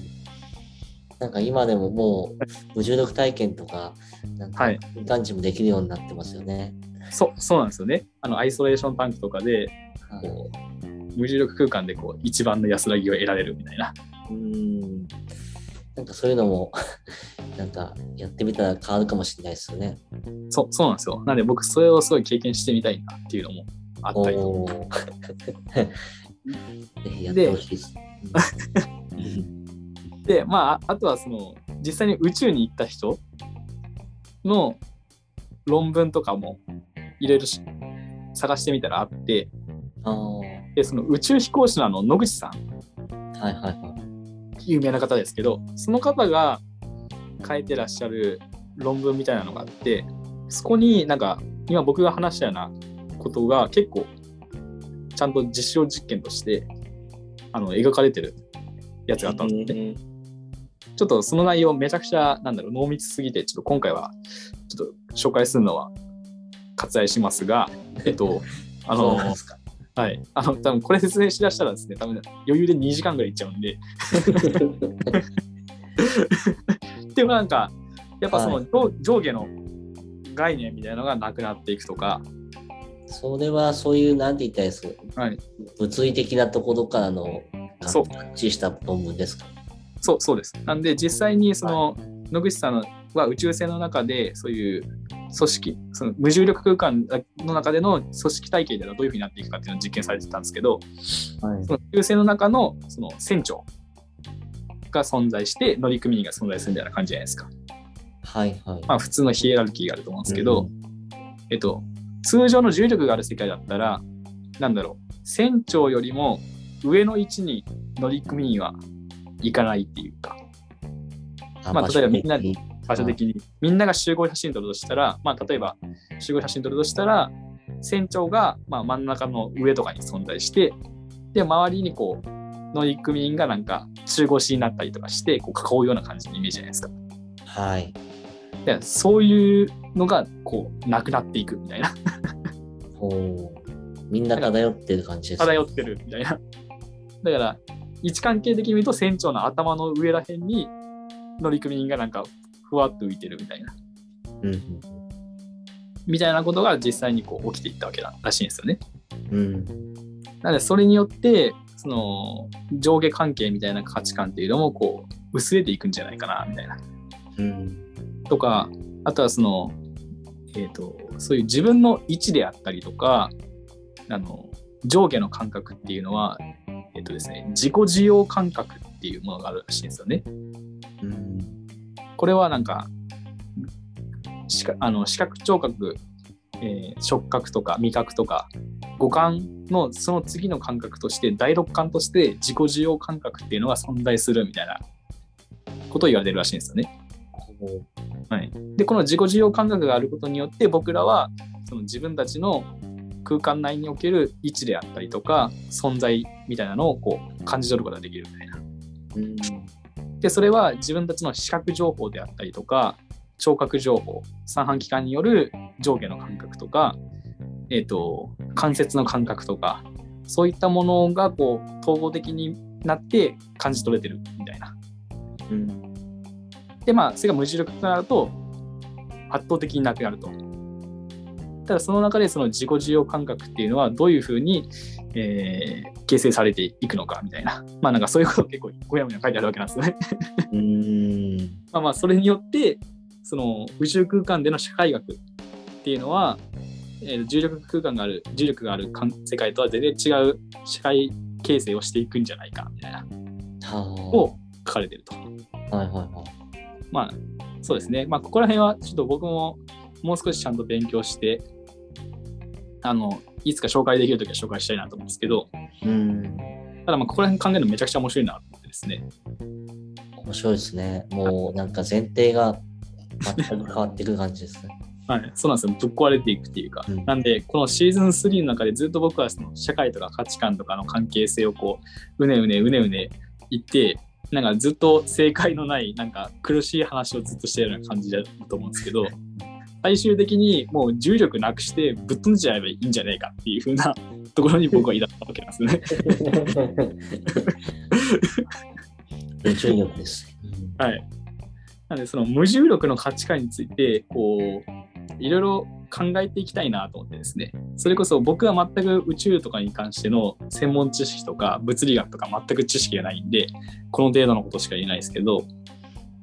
なんか今でももう無重力体験とか、なんかはい民間人もできるようになってますよね。そう、そうなんですよね。あの、アイソレーションタンクとかで、はい無重力空間でこう、一番の安らぎを得られるみたいな。うん。なんかそういうのも、なんかやってみたら変わるかもしれないですよね。そう、そうなんですよ。なんで僕、それをすごい経験してみたいなっていうのもあったりとおー ぜひやってほしいです。うんで、まあ、あとはその、実際に宇宙に行った人の論文とかもいろいろし探してみたらあって、で、その宇宙飛行士のあの野口さん、いはいはい。有名な方ですけど、その方が書いてらっしゃる論文みたいなのがあって、そこになんか、今僕が話したようなことが結構、ちゃんと実証実験として、あの、描かれてるやつがあったんですね。ちょっとその内容めちゃくちゃ、なんだろう、濃密すぎて、ちょっと今回は、ちょっと紹介するのは割愛しますが、えっと、あの、はい。あの、多分これ説明しだしたらですね、多分余裕で2時間ぐらいいっちゃうんで、でもなんか、やっぱその上,、上下の概念みたいなのがなくなっていくとか、それはそういう、なんて言ったらいいですか、はい。物理的なところからのそう合致した論文ですか。そう、そうです。なんで実際にその野口さんは宇宙船の中でそういう組織、その無重力空間の中での組織体系ではどういうふうになっていくかっていうのを実験されてたんですけど、はいその宇宙船の中のその船長が存在して乗組員が存在するみたいな感じじゃないですか。はいはい。まあ普通のヒエラルキーがあると思うんですけど、えっと、通常の重力がある世界だったら、なんだろう、船長よりも上の位置に乗組員は行かないっていうか、あまあ例えばみんな場所的に場所的に、みんなが集合写真撮るとしたら、まあ例えば集合写真撮るとしたら、船長がまあ真ん中の上とかに存在して、で、周りにこう、乗組員がなんか中腰になったりとかして、こう囲うような感じのイメージじゃないですか。はい。でそういうのがこう、なくなっていくみたいな。ほう。みんな漂ってる感じですね。漂ってるみたいな。だから、位置関係的に見ると船長の頭の上らへんに乗組員がなんかふわっと浮いてるみたいな。うんみたいなことが実際にこう起きていったわけらしいんですよね。うん。うん。なのでそれによってその上下関係みたいな価値観っていうのもこう薄れていくんじゃないかなみたいな。うん。とかあとはその、えー、とそういう自分の位置であったりとかあの上下の感覚っていうのは、えっとですね、自己需要感覚っていうものがあるらしいんですよね。うん。これはなんか視覚あの視覚聴覚、えー触覚とか味覚とか五感のその次の感覚として第六感として自己需要感覚っていうのが存在するみたいなことを言われてるらしいんですよね。はい、でこの自己需要感覚があることによって僕らはその自分たちの空間内における位置であったりとか存在みたいなのをこう感じ取ることができるみたいな。うん。でそれは自分たちの視覚情報であったりとか聴覚情報三半規管による上下の感覚とか、えー、と関節の感覚とかそういったものがこう統合的になって感じ取れてるみたいな。うん。でまあそれが無重力となると圧倒的になくなると。ただその中でその自己需要感覚っていうのはどういうふうに、えー形成されていくのかみたいな。まあなんかそういうことを結構ごやもや書いてあるわけなんですよね。うん。まあまあそれによってその宇宙空間での社会学っていうのは、えー重力空間がある重力がある世界とは全然違う社会形成をしていくんじゃないかみたいなはを書かれてると。あ。はいはいはい。まあそうですね。まあここら辺はちょっと僕ももう少しちゃんと勉強してあのいつか紹介できるときは紹介したいなと思うんですけどうん。ただまあここら辺考えるのめちゃくちゃ面白いなと思ってですね。面白いですね。もうなんか前提が全く 変わってくる感じですね。はい、そうなんですよ。ぶっ壊れていくっていうか。うんなんで、このシーズン3の中でずっと僕はその社会とか価値観とかの関係性をこう、うねうねうねうね言って、なんかずっと正解のない、なんか苦しい話をずっとしてるような感じだと思うんですけど、最終的にもう重力なくしてぶっ飛んじゃえばいいんじゃねえかっていう風な ところに僕は至ったわけなんですね。力ですね。はい。なので、その無重力の価値観について、こう、いろいろ考えていきたいなと思ってですね。それこそ僕は全く宇宙とかに関しての専門知識とか物理学とか全く知識がないんで、この程度のことしか言えないですけど、こ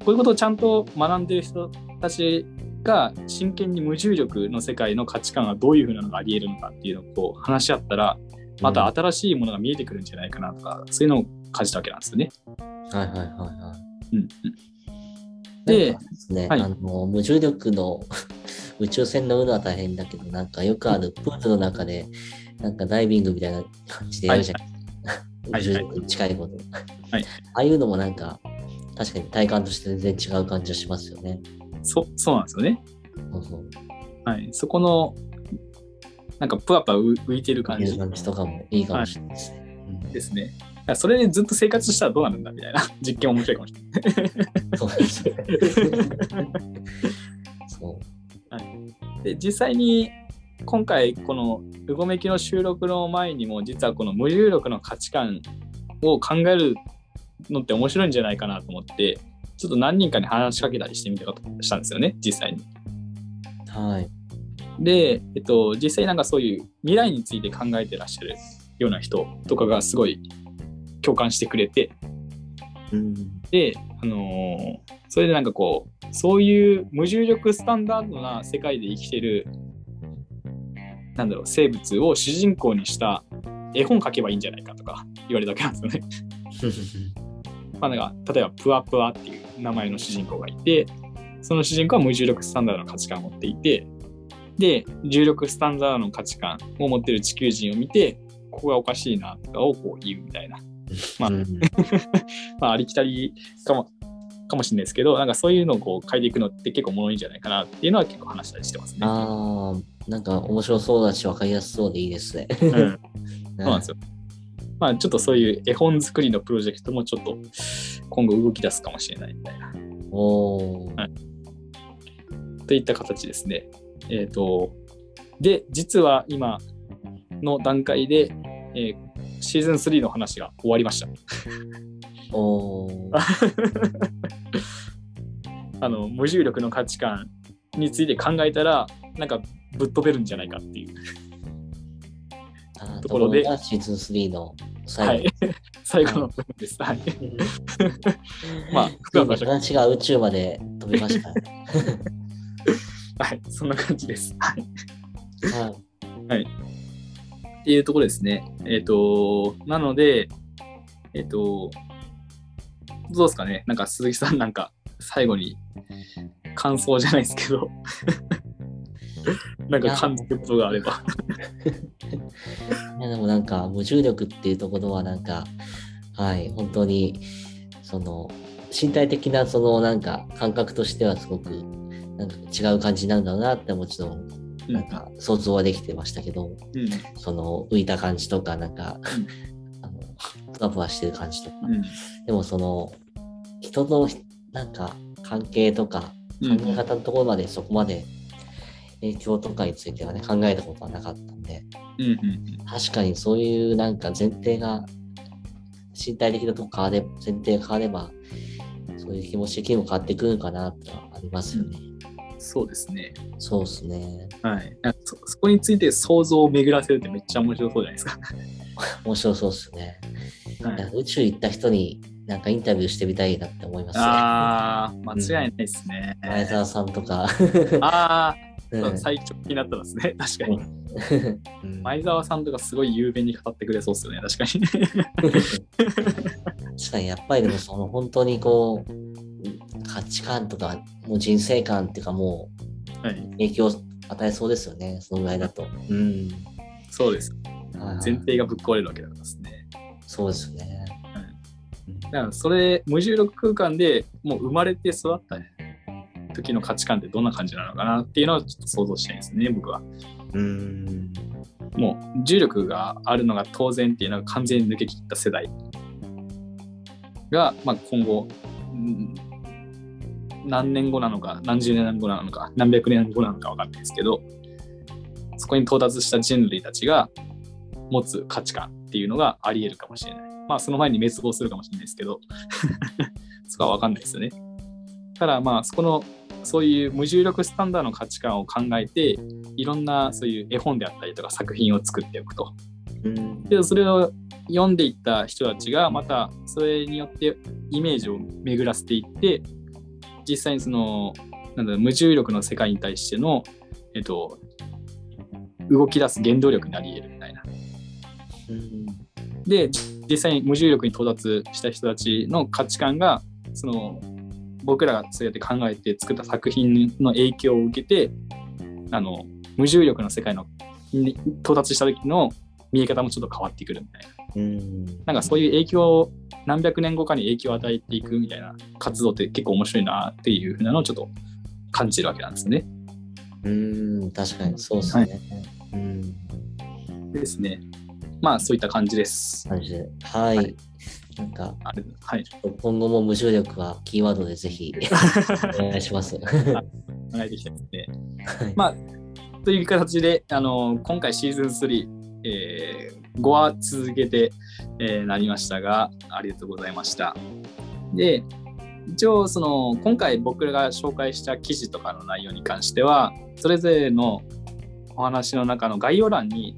ういうことをちゃんと学んでる人たちが真剣に無重力の世界の価値観がどういうふうなのがあり得るのかっていうのをこう話し合ったら、また新しいものが見えてくるんじゃないかなとか、そういうのを感じたわけなんですよね。はいはいはいはい。うんうん、で、ですね、はいあの無重力の 宇宙船乗るのは大変だけど、なんかよくあるプールの中で、なんかダイビングみたいな感じでやるじゃん。はい 宇宙力に近いこと。はいああいうのもなんか、確かに体感として全然違う感じがしますよね。そそうなんですよね。そうそう。はい、そこの、なんかぷわぷわ浮浮いてる感じいう感じとかもいいかもしれないですね。うんですね。それでずっと生活したらどうなるんだみたいな 実験面白いかもしれない。そうですよ。そ で実際に今回この「うごめき」の収録の前にも実はこの無重力の価値観を考えるのって面白いんじゃないかなと思ってちょっと何人かに話しかけたりしてみたことしたんですよね実際に。う。はい。で、えっと、実際なんかそういう未来について考えてらっしゃるような人とかがすごい共感してくれてうん。で、あのーそれでなんかこうそういう無重力スタンダードな世界で生きてるなんだろう生物を主人公にした絵本書けばいいんじゃないかとか言われたわけなんですよね。まあなんか例えばプワプワっていう名前の主人公がいてその主人公は無重力スタンダードの価値観を持っていてで重力スタンダードの価値観を持ってる地球人を見てここがおかしいなとかをこう言うみたいなまあうん まあ、ありきたりかもかもしれないですけど、なんかそういうのをこう変えていくのって結構おもろいんじゃないかなっていうのは結構話したりしてますね。ああ、なんか面白そうだし、わかりやすそうでいいですね。うん、そうなんですよ。まあちょっとそういう絵本作りのプロジェクトもちょっと今後動き出すかもしれないみたいな。おーはいといった形ですね。えっ、と、で、実は今の段階で、えーシーズン3の話が終わりました。おー あの無重力の価値観について考えたらなんかぶっ飛べるんじゃないかっていう、ところでシーズン3のは最い、最後の部分です。はい、後。まあ福岡話が宇宙まで飛びましたね。はい、そんな感じです。はい、はいっていうところですね。えっ、と、なので、えっ、と、どうですかねなんか鈴木さんなんか最後に感想じゃないですけど、なんか感じることがあれば。いやでもなんか無重力っていうところはなんか、はい、本当に、その、身体的なそのなんか感覚としてはすごくなんか違う感じなんだなってもちろんなんか想像はできてましたけど、うん、その浮いた感じとかなんか、うん。あのふわふわしてる感じとか、うん、でもその人のなんか関係とか考うん。え方のところまでそこまで影響とかについてはね考えたことはなかったんでうん、うん、確かにそういうなんか前提が身体的なとこ変われ前提が変わればそういう気持ち的にも変わってくるかなってありますよね。そうですね。そうですね。はい。なんかそそこについて想像を巡らせるってめっちゃ面白そうじゃないですか。面白そうですね。はい宇宙行った人になんかインタビューしてみたいなって思いますね。ああ、間違いないですね。前澤さんとか。ああ、うん最直近になったんですね。確かに。うん前澤さんとかすごい雄弁に語ってくれそうですよね。確かに。確かにやっぱりでもその本当にこう価値観とかもう人生観っていうかもはい。う影響を与えそうですよねそのぐらいだと。うん。そうです。はい前提がぶっ壊れるわけなんですね。そうですね。だからそれ、無重力空間でもう生まれて育った時の価値観ってどんな感じなのかなっていうのをちょっと想像したいですね、僕は。うん。もう重力があるのが当然っていうのが完全に抜け切った世代が、まあ、今後、うん何年後なのか何十年後なのか何百年後なのか分かんないですけどそこに到達した人類たちが持つ価値観っていうのがあり得るかもしれない。まあその前に滅亡するかもしれないですけど、そこはわかんないですよね。ただまあそこのそういう無重力スタンダードの価値観を考えていろんなそういう絵本であったりとか作品を作っておくと。うん。でそれを読んでいった人たちがまたそれによってイメージを巡らせていって実際にそのなんだろう無重力の世界に対しての、えっと、動き出す原動力になり得るみたいな。うん。で実際に無重力に到達した人たちの価値観がその僕らがそうやって考えて作った作品の影響を受けてあの無重力の世界のに到達した時の見え方もちょっと変わってくるみたいな。うん。なんかそういう影響を何百年後かに影響を与えていくみたいな活動って結構面白いなっていうふうなのをちょっと感じるわけなんですね。うん。確かにそうですね。うん。ですね。まあそういった感じです。感じで。はい。はいなんか、あれはい。今後も無重力はキーワードでぜひ お願いします。は考えていきたいですね。い。まあ、という形で、あの今回シーズン3、えー、5話続けて、えーなりましたが、ありがとうございました。で、一応、その、今回僕らが紹介した記事とかの内容に関しては、それぞれのお話の中の概要欄に、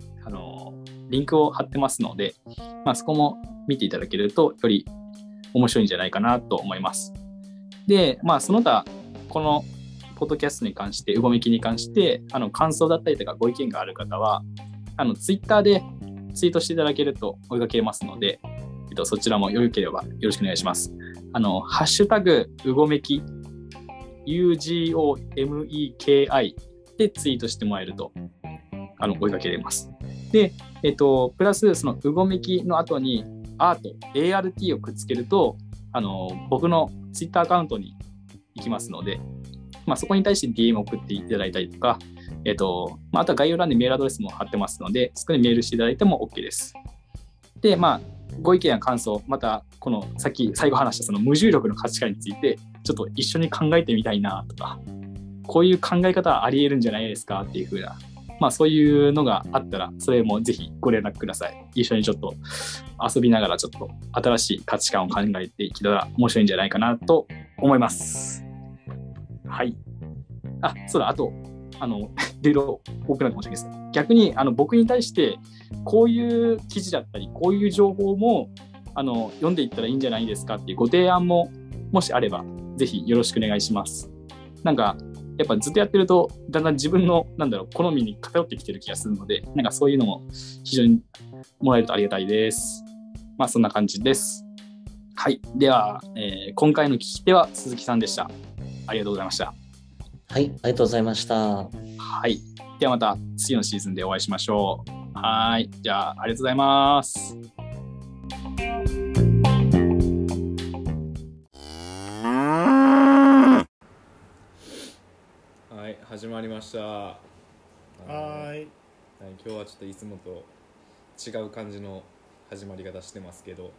リンクを貼ってますので、まあ、そこも見ていただけると、より面白いんじゃないかなと思います。で、まあ、その他、このポッドキャストに関して、うごめきに関して、あの感想だったりとかご意見がある方は、あのツイッターでツイートしていただけると追いかけますので、えっと、そちらもよければよろしくお願いします。あの、ハッシュタグ、うごめき、UGOMEKI でツイートしてもらえると、あの、追いかけれます。で、えっと、プラス、そのうごめきの後に、アート、ART をくっつけると、あの、僕のツイッターアカウントに行きますので、まあ、そこに対して DM を送っていただいたりとか、えっと、まあ、あとは概要欄にメールアドレスも貼ってますので、そこにメールしていただいても OK です。で、まあ、ご意見や感想、また、このさっき最後話したその無重力の価値観について、ちょっと一緒に考えてみたいなとか、こういう考え方あり得るんじゃないですかっていう風な、まあそういうのがあったら、それもぜひご連絡ください。一緒にちょっと遊びながらちょっと新しい価値観を考えていけたら面白いんじゃないかなと思います。はい。あ、そうだ、あと、あの、いろいろ多くなって申し訳ないです。逆に、あの、僕に対して、こういう記事だったり、こういう情報も、あの、読んでいったらいいんじゃないですかっていうご提案も、もしあれば、ぜひよろしくお願いします。なんか、やっぱずっとやってると、だんだん自分の、なんだろう、好みに偏ってきてる気がするので、なんかそういうのも非常にもらえるとありがたいです。まあ、そんな感じです。はい。では、えー今回の聞き手は鈴木さんでした。ありがとうございました。はい、ありがとうございました。はい。ではまた次のシーズンでお会いしましょう。はい。じゃあ、ありがとうございます。始まりました。ははーい。はい、今日はちょっといつもと違う感じの始まり方してますけど、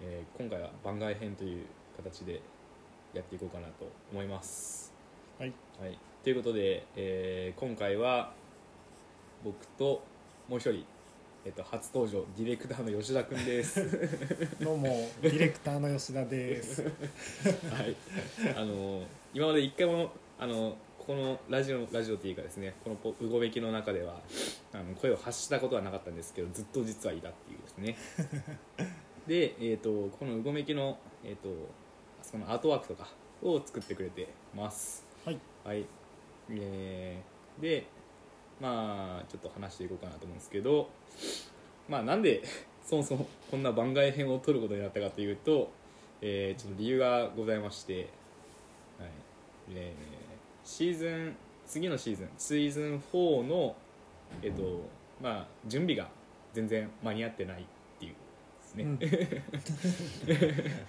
えー今回は番外編という形でやっていこうかなと思います。はい。はい、ということで、えー今回は僕ともう一人、えっと、初登場ディレクターの吉田くんです。どうも、ディレクターの吉田です。はい、あの今まで一回もあのこのラジオラジオというかですねこのポうごめきの中ではあの声を発したことはなかったんですけどずっと実はいたっていうですね。で、えー、とこのうごめきの、えー、とそのアートワークとかを作ってくれてます。はい。はい。えーでまあちょっと話していこうかなと思うんですけどまあなんで そもそもこんな番外編を撮ることになったかというと、えーちょっと理由がございまして、はい。えーシーズン次のシーズンシーズン4のえっ、とまあ準備が全然間に合ってないっていうですね、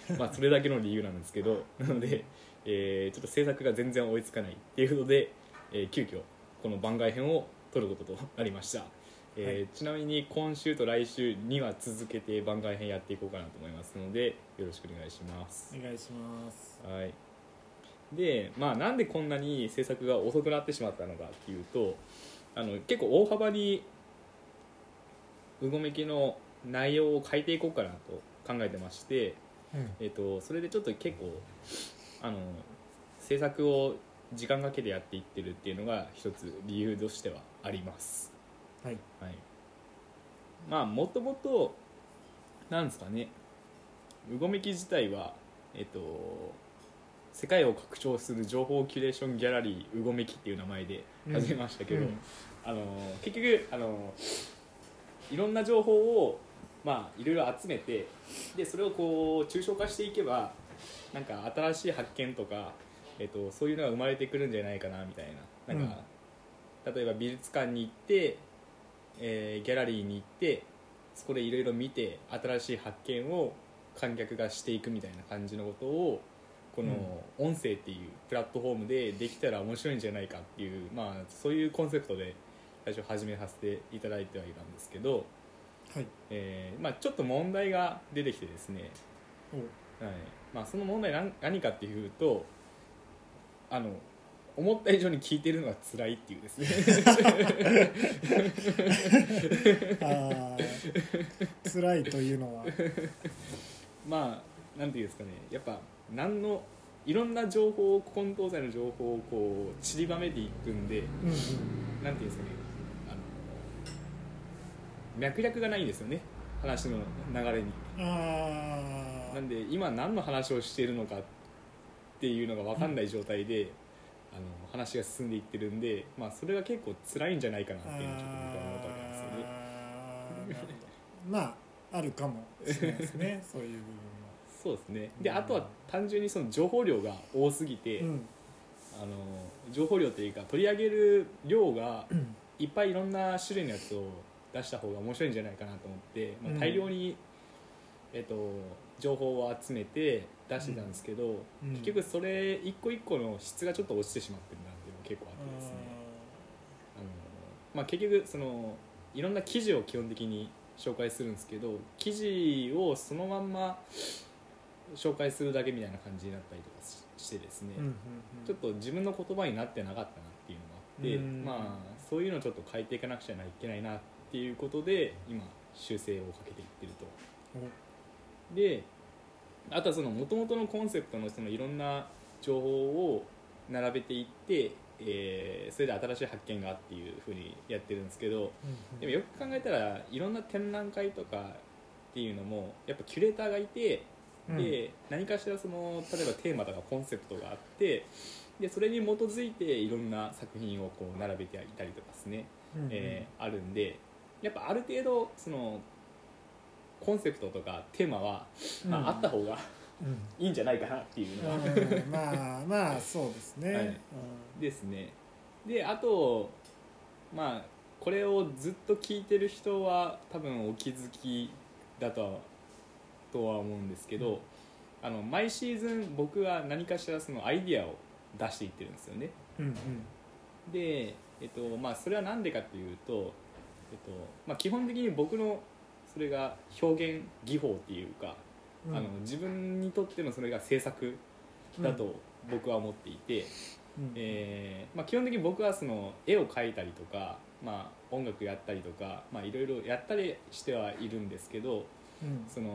まあそれだけの理由なんですけどなので、えーちょっと制作が全然追いつかないっていうことで、えー急遽この番外編を撮ることとなりました、えーちなみに今週と来週には続けて番外編やっていこうかなと思いますのでよろしくお願いします。お願いします。はい、でまあなんでこんなに制作が遅くなってしまったのかっていうとあの結構大幅にうごめきの内容を変えていこうかなと考えてまして、うん。えっとそれでちょっと結構あの制作を時間かけてやっていってるっていうのが一つ理由としてはあります。はい。はい、まあもともとなんですかねうごめき自体はえっと世界を拡張する情報キュレーションギャラリーうごめきっていう名前で始めましたけど、うん。あの結局あのいろんな情報をまあいろいろ集めてでそれをこう抽象化していけばなんか新しい発見とか、えっと、そういうのが生まれてくるんじゃないかなみたいな。なんか、例えば美術館に行って、えーギャラリーに行ってそこでいろいろ見て新しい発見を観客がしていくみたいな感じのことをこの音声っていうプラットフォームでできたら面白いんじゃないかっていう、まあ、そういうコンセプトで最初始めさせていただいてはいたんですけど、はい。えーまあ、ちょっと問題が出てきてですね、おはい。まあ、その問題何何かっていうとあの思った以上に聞いてるのが辛いっていうですね。辛いというのは。まあなんていうんですかね。やっぱ何のいろんな情報混沌剤の情報をこう散りばめていくんでうんなんていうんですかねあの脈絡がないんですよね話の流れに。なんで今何の話をしているのかっていうのが分かんない状態で、あの話が進んでいってるんで、まあ、それが結構辛いんじゃないかなっていうのをちょっと僕は思ったわけですよね。あまああるかもしれないですね そういう部そうですね。でうん。あとは単純にその情報量が多すぎて、分もあの情報量というか取り上げる量がうん。いっぱいいろんな種類のやつを出した方が面白いんじゃないかなと思って、まあうん。大量に、えっと、情報を集めて出してたんですけど、うん。結局それ一個一個の質がちょっと落ちてしまってるなっていうのが結構あってですね。あの、まあ、結局そのいろんな記事を基本的に紹介するんですけど記事をそのまんま紹介するだけみたいな感じになったりとかししてですね、うんうんうん。ちょっと自分の言葉になってなかったなっていうのがあって、うん。まあそういうのをちょっと変えていかなくちゃいけないなっていうことで今修正をかけていってると。であとはその元々のコンセプトのそのいろんな情報を並べていって、えーそれで新しい発見がっていうふうにやってるんですけどうんうん。でもよく考えたらいろんな展覧会とかっていうのもやっぱキュレーターがいてで何かしらその例えばテーマとかコンセプトがあってでそれに基づいていろんな作品をこう並べていたりとかですね、うんうん。えーあるんでやっぱある程度そのコンセプトとかテーマは、まあ、あった方がうん。いいんじゃないかなっていうのが、うんまあまあそうですね、はい。ですね。であとまあこれをずっと聞いてる人は多分お気づきだとはとは思うんですけど、あの毎シーズン僕は何かしらそのアイディアを出していってるんですよね。うんうん。で、えっとまあ、それは何でかっていうと、えっとまあ、基本的に僕のそれが表現技法っていうか、うん。あの自分にとってのそれが制作だと僕は思っていて、うん。えーまあ、基本的に僕はその絵を描いたりとか、まあ、音楽やったりとかまあいろいろやったりしてはいるんですけどうん。その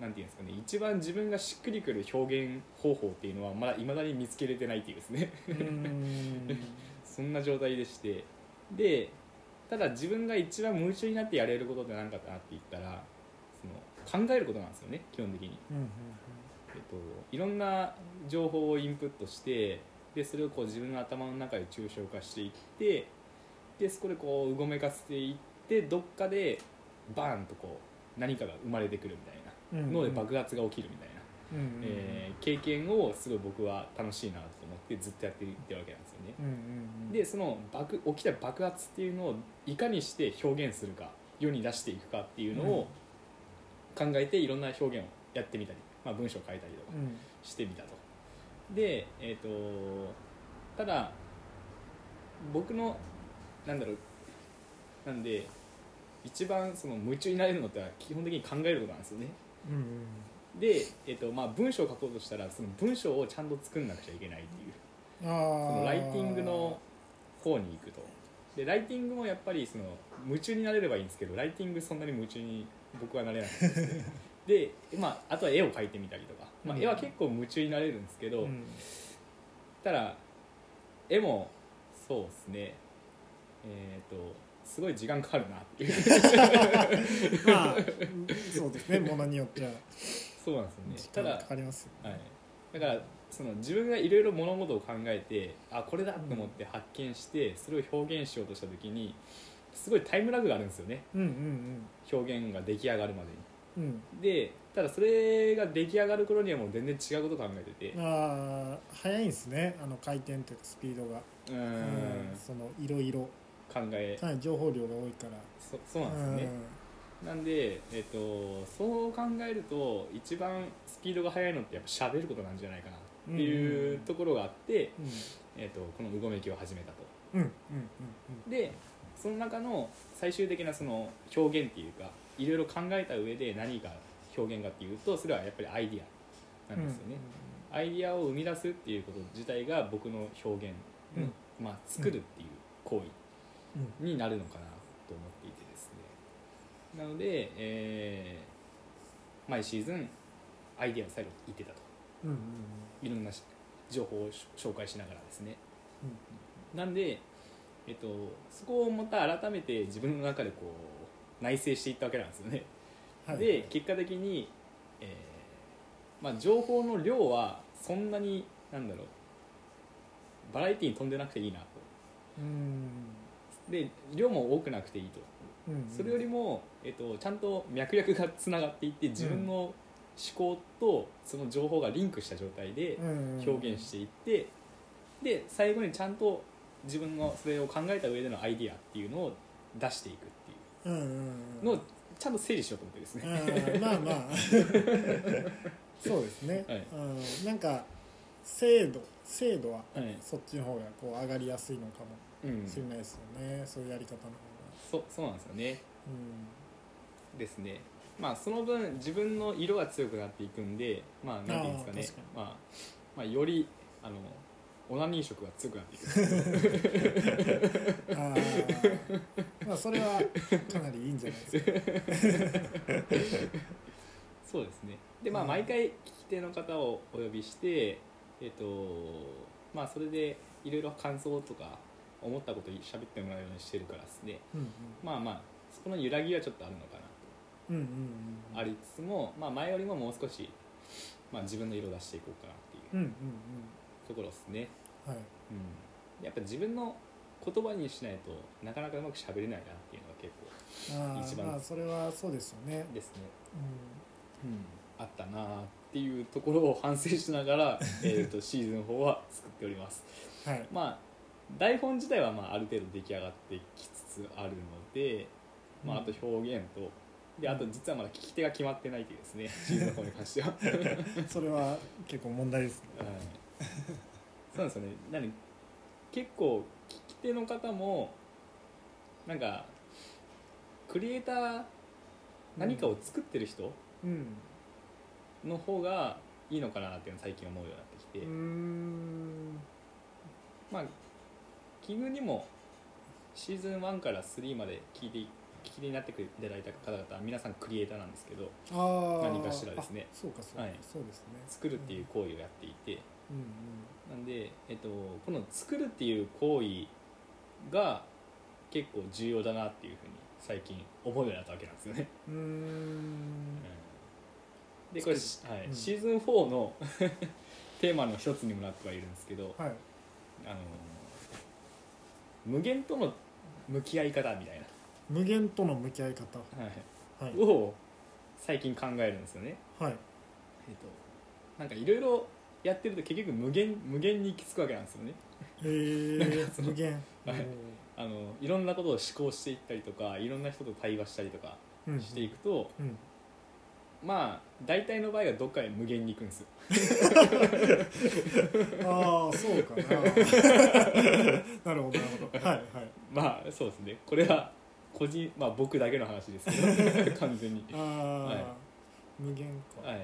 なんていうんですかね一番自分がしっくりくる表現方法っていうのはまだ未だに見つけれてないっていうですね。うん。そんな状態でして。でただ自分が一番夢中になってやれることって何かなって言ったらその考えることなんですよね基本的に。うんうんえっと、いろんな情報をインプットしてでそれをこう自分の頭の中で抽象化していってでそこでこううごめかせていってどっかでバーンとこう何かが生まれてくるみたいうんなので爆発が起きるみたいな、うんうんえー経験をすごい僕は楽しいなと思ってずっとやっていってるわけなんですよね。うんうんうん。でその爆起きた爆発っていうのをいかにして表現するか世に出していくかっていうのを考えていろんな表現をやってみたり、まあ、文章を書いたりとかうん。してみたと。でえっ、とただ僕のなんだろうなんで一番その夢中になれるのって基本的に考えることなんですよね。うんで、えっとまあ、文章を書こうとしたらその文章をちゃんと作んなくちゃいけないっていう。そのーライティングの方に行くと。でライティングもやっぱりその夢中になれればいいんですけどライティングそんなに夢中に僕はなれないんでまあ、あとは絵を描いてみたりとか、まあ、うん。絵は結構夢中になれるんですけど、うん。ただ絵もそうですね。えっ、とすごい時間かかるなっていう。まあそうですねものによっては。そうなんですよね。ただかりますよ。ねはい、だからその自分がいろいろ物事を考えてあこれだと思って発見してそれを表現しようとした時にすごいタイムラグがあるんですよね。うんうん表現が出来上がるまでうんうん。にでただそれが出来上がる頃にはもう全然違うことを考えてて。ああ早いんですねあの回転というかスピードが。うんそのいろいろ考え。かなり情報量が多いから。そそうなんですよね。なんで、えっと、そう考えると一番スピードが速いのってやっぱ喋ることなんじゃないかなっていうところがあって、うん。えっと、この「うごめき」を始めたと。でその中の最終的なその表現っていうかいろいろ考えた上で何が表現かっていうとそれはやっぱりアイディアうなんんですよね、アイディアを生み出すっていうこと自体が僕の表現、うん。まあ、作るっていう行為。うんになるのかなと思っていてですね。なので、えー毎シーズンアイディアを最後言ってたと。うんうんいろんなし情報を紹介しながらですね。うんなんで、えっと、そこをまた改めて自分の中でこう内省していったわけなんですよね、はい。で結果的に、えーまあ、情報の量はそんなになんだろうバラエティに飛んでなくていいなと。うんで量も多くなくていいと。うんそれよりも、えっと、ちゃんと脈々がつながっていって自分の思考とその情報がリンクした状態で表現していってで最後にちゃんと自分のそれを考えた上でのアイディアっていうのを出していくっていう。んうんうん。うのをちゃんと整理しようと思ってですね、うんまあまあ。そうですね、はい。うん、なんか精度精度ははい。そっちの方がこう上がりやすいのかも。うん、しれないですよね、そういうやり方の方が。そそうなんですよね。うですね。まあその分自分の色が強くなっていくんでまあなんていうんですかね。まあ、まあよりあのオナニー色が強くなっていく。ん あー。まあそれはかなりいいんじゃないですか。そうですね。でまあうん。毎回聞き手の方をお呼びしてえっ、とまあそれでいろいろ感想とか思ったことを喋ってもらうようにしてるからですね。うんまあまあそこの揺らぎはちょっとあるのかなうんうんうん。とありつつも、まあ、前よりももう少し、まあ、自分の色を出していこうかなっていううんうんところですね、うんはい。うん、やっぱ自分の言葉にしないとなかなかうまく喋れないなっていうのが結構あ一番ーまあそれはそうですよね。ですね。ううん、あったなあっていうところを反省しながら えーとシーズン4は作っております。んはい。まあ台本自体はまあある程度出来上がってきつつあるので、まあ、あと表現とであと実はまだ聞き手が決まってないというですねシーズン4に関しては、はい、それは結構問題ですね。そうなんですよね。なので結構聞き手の方もなんかクリエイター何かを作ってる人、うん。の方がいいのかなっていうのを最近思うようになってきて、うーん。まあ奇遇にもシーズン1から3まで聞いて聞き手になってくれいただいた方々は皆さんクリエイターなんですけど何かしらですね。あそうかそうか、はい。そうですね作るっていう行為をやっていて、うんなんで、えっと、この作るっていう行為が結構重要だなっていうふうに最近思うようになったわけなんですよね。うん。うーん。でこれ、作るうん。はいシーズン4の テーマの一つにもなってはいるんですけど、はい。あの無限との向き合い方みたい無限との向き合い方。な、はい。はい。を最近考えるんですよね。はい。えっと、なんかいろいろやってると結局無限無限に行き着くわけなんですよね。え なんかそのー、無限。はい。あのいろんなことを思考していったりとかいろんな人と対話したりとかしていくと、うんまあ大体の場合はどっかへ無限に行くんですよ。ああそうかな。なるほどなるほど。はいはい。まあそうですね。これは個人まあ僕だけの話ですけど 完全に。ああ、はい。無限か。はい。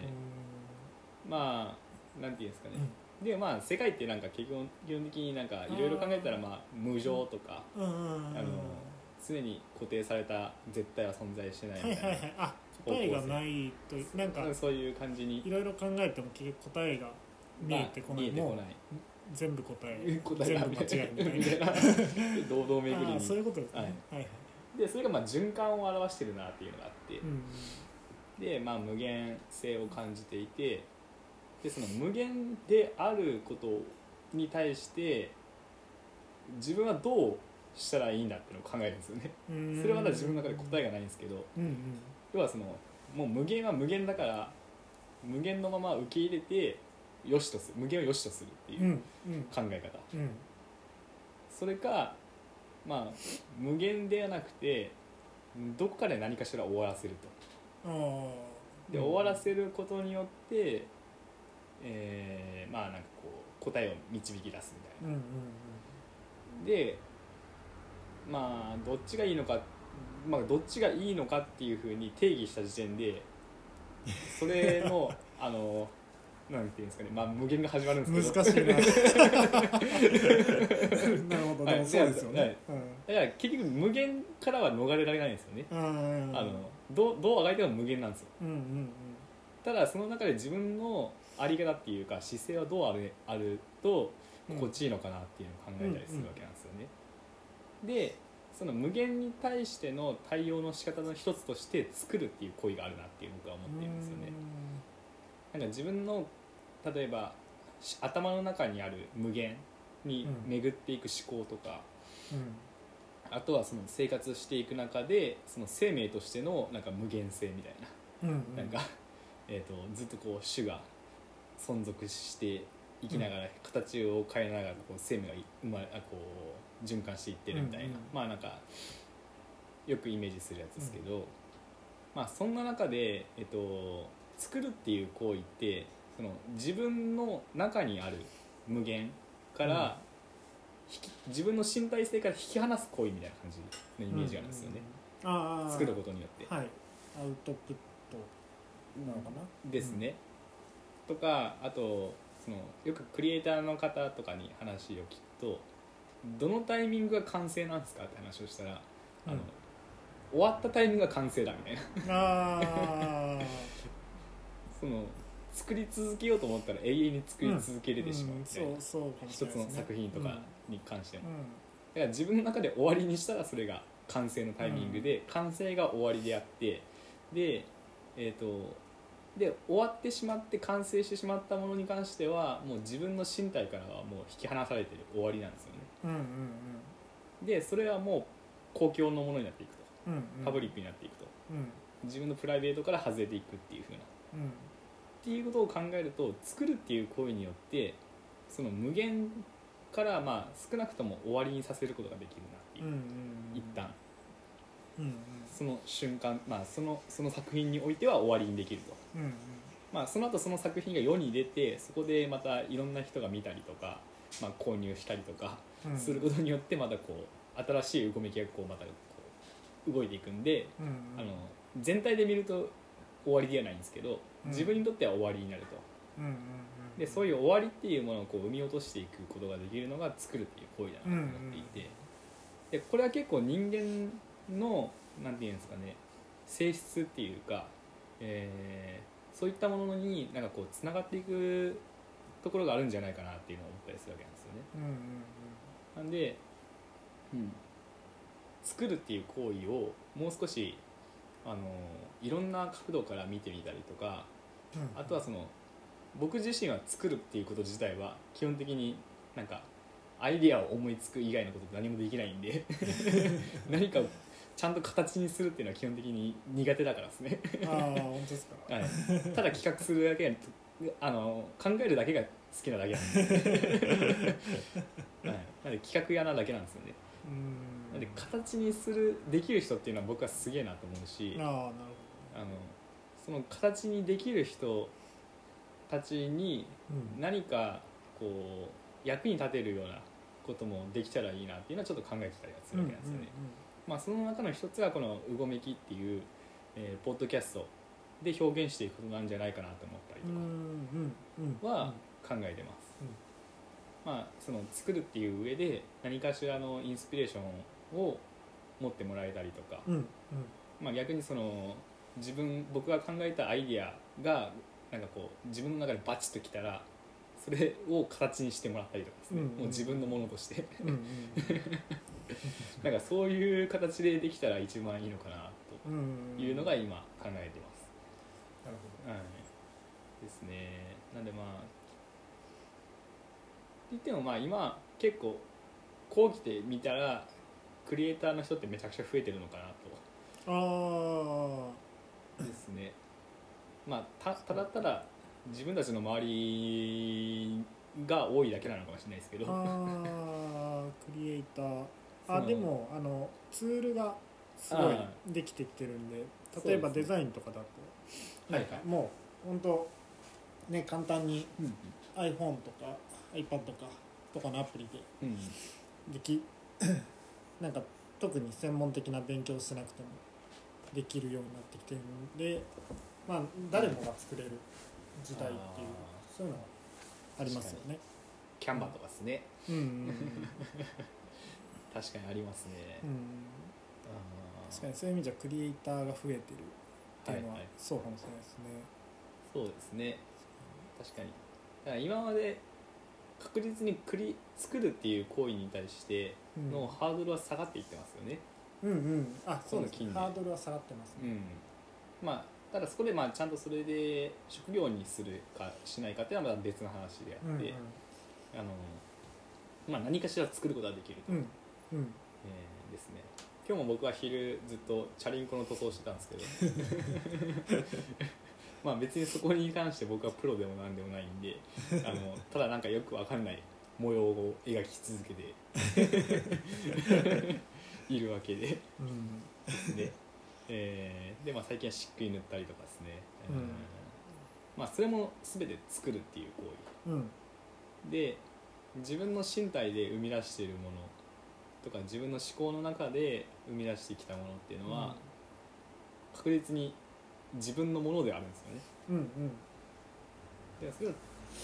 まあなんていうんですかね、でまあ世界ってなんか基本基本的になんかいろいろ考えたらまあ無常とかうんうんうんあの常に固定された絶対は存在してないはいみたいな、はいはい。あ答えがないとなんかそういう感じに。いろいろ考えても結局答えが見えてこない、もう全部答え全部間違いみたいな。な堂々巡りに。そういうことですね、ははいい、はい。でそれがまあ循環を表してるなっていうのがあって、うん。で、まあ、無限性を感じていてでその無限であることに対して自分はどうしたらいいんだっていうのを考えるんですよね。うん。それはまだ自分の中で答えがないんですけど。うんうん要はそのもう無限は無限だから無限のまま受け入れてよしとする無限をよしとするっていううんうん。考え方、うん。それかまあ無限ではなくてどこかで何かしら終わらせると。ああで終わらせることによって、えーまあなんかこう答えを導き出すみたいうんうんなでまあどっちがいいのかまあどっちがいいのかっていうふうに定義した時点でそれの あのなんていうんですかね。まあ無限が始まるんうんですけど。難しいな。なるほど。そうですよね、はい。だから結局無限からは逃れられないんですよね、うんうんあのどうどうあがいても無限なんですよ。うんうんただその中で自分のあり方っていうか姿勢はどうあるあるとうん。心地いいのかなっていうのを考えたりするわけなんですよね、でその無限に対しての対応の仕方の一つとして作るっていう行為があるなっていう僕は思っているんですよね。なんか自分の例えばし頭の中にある無限に巡っていく思考とか、あとはその生活していく中でその生命としてのなんか無限性みたいな。うんうん。なんか、えー、とずっとこう種が存続していきながら、形を変えながらこう生命がい生まれあこう循環していってるみたいな、うんうんまあなんかよくイメージするやつですけど、まあそんな中で、えー、と作るっていう行為ってその自分の中にある無限から、引き自分の身体性から引き離す行為みたいな感じのイメージがあるんですよね、うんうん。作ることによって。はい。アウトプットなのかな？ですね、とかあとそのよくクリエイターの方とかに話を聞くとどのタイミングが完成なんですかって話をしたら、あのうん終わったタイミングが完成だみたいな。その作り続けようと思ったら永遠に作り続けれてしまうみたいな、そうそうかもし一つの作品とかに関しても、うん。だから自分の中で終わりにしたらそれが完成のタイミングで、完成が終わりであってでえっ、とで終わってしまって完成してしまったものに関してはもう自分の身体からはもう引き離されてる終わりなんですよでそれはもう公共のものになっていくと。うんうん。パブリックになっていくと。うん。自分のプライベートから外れていくっていう風な。っうん。ていうことを考えると作るっていう行為によってその無限からまあ少なくとも終わりにさせることができるなっていう、うんうん。一旦。うんうん。その瞬間、まあ、そのその作品においては終わりにできると、うんうん。まあ、その後その作品が世に出てそこでまたいろんな人が見たりとか、まあ、購入したりとかうん。することによってまたこう新しいうごめきがこうまたこう動いていくんで、うんうん。あの全体で見ると終わりではないんですけどうん。自分にとっては終わりになると。うんうんでそういう終わりっていうものをこう生み落としていくことができるのが作るっていう行為だなと思っていて、でこれは結構人間のなんていうんですかね性質っていうか、えーそういったものになんかこうつながっていくところがあるんじゃないかなっていうのを思ったりするわけなんですよね。うんうんなんで、うん、作るっていう行為をもう少しあのいろんな角度から見てみたりとかうんあとはその僕自身は作るっていうこと自体は基本的になんかアイデアを思いつく以外のこと何もできないんで 何かをちゃんと形にするっていうのは基本的に苦手だからですね、ああ本当ですか。はい、ただ企画するだけであの考えるだけが好きなだけなんで、はい、なんで企画屋なだけなんですよね。うん。なんで形にするできる人っていうのは僕はすげえなと思うしああなるほあのその形にできる人たちに何かこう役に立てるようなこともできたらいいなっていうのはちょっと考えてたりはするわけなんですよね。まあ、その中の一つがこの「うごめき」っていう、えーポッドキャストで表現していくことなんじゃないかなと思ったりとかは考えてます、まあその作るっていう上で何かしらのインスピレーションを持ってもらえたりとか、うんうん。まあ、逆にその自分僕が考えたアイディアがなんかこう自分の中でバチッときたらそれを形にしてもらったりとかですね、うんうんもう自分のものとして。なんかそういう形でできたら一番いいのかなというのが今考えてます、はい。ですね。なんでまあ言ってもまあ今結構こう来てみたらクリエイターの人ってめちゃくちゃ増えてるのかなと。どあですね。まあたただただ自分たちの周りが多いだけなのかもしれないですけーど。あークリエイター。あでもあのツールがすごいあできてきてるんで例えばデザインとかだとはいなんかもう本当ね簡単にうん iPhone とか iPad とかとかのアプリでうんでき なんか特に専門的な勉強しなくてもできるようになってきてるんでまあ誰もが作れる時代っていうそういうのはありますよね。キャンバとかですね。うんうん 確かにありますね、うん。確かにそういう意味じゃクリエイターが増えてるっていうのははいはいそうかもしれないですね。そうですね。確かに。だから今まで確実にクリ作るっていう行為に対してうん。のハードルは下がっていってますよね。うんうん。あそうです近年ハードルは下がってますね。うん。まあただそこでまあちゃんとそれで職業にするかしないかっていうのはまた別の話であって、うんうん。あのまあ、何かしら作ることができると、うん。うん。えーですね今日も僕は昼ずっとチャリンコの塗装をしてたんですけど。まあ別にそこに関して僕はプロでもなんでもないんであのただなんかよくわかんない模様を描き続けて いるわけで。うん。で,、えーでまあ、最近は漆喰塗ったりとかですね、うん。うん。まあ、それも全て作るっていう行為。うん。で自分の身体で生み出しているものとか自分の思考の中で生み出してきたものっていうのは、確実に自分のものであるんですよね。うんうん。でそれを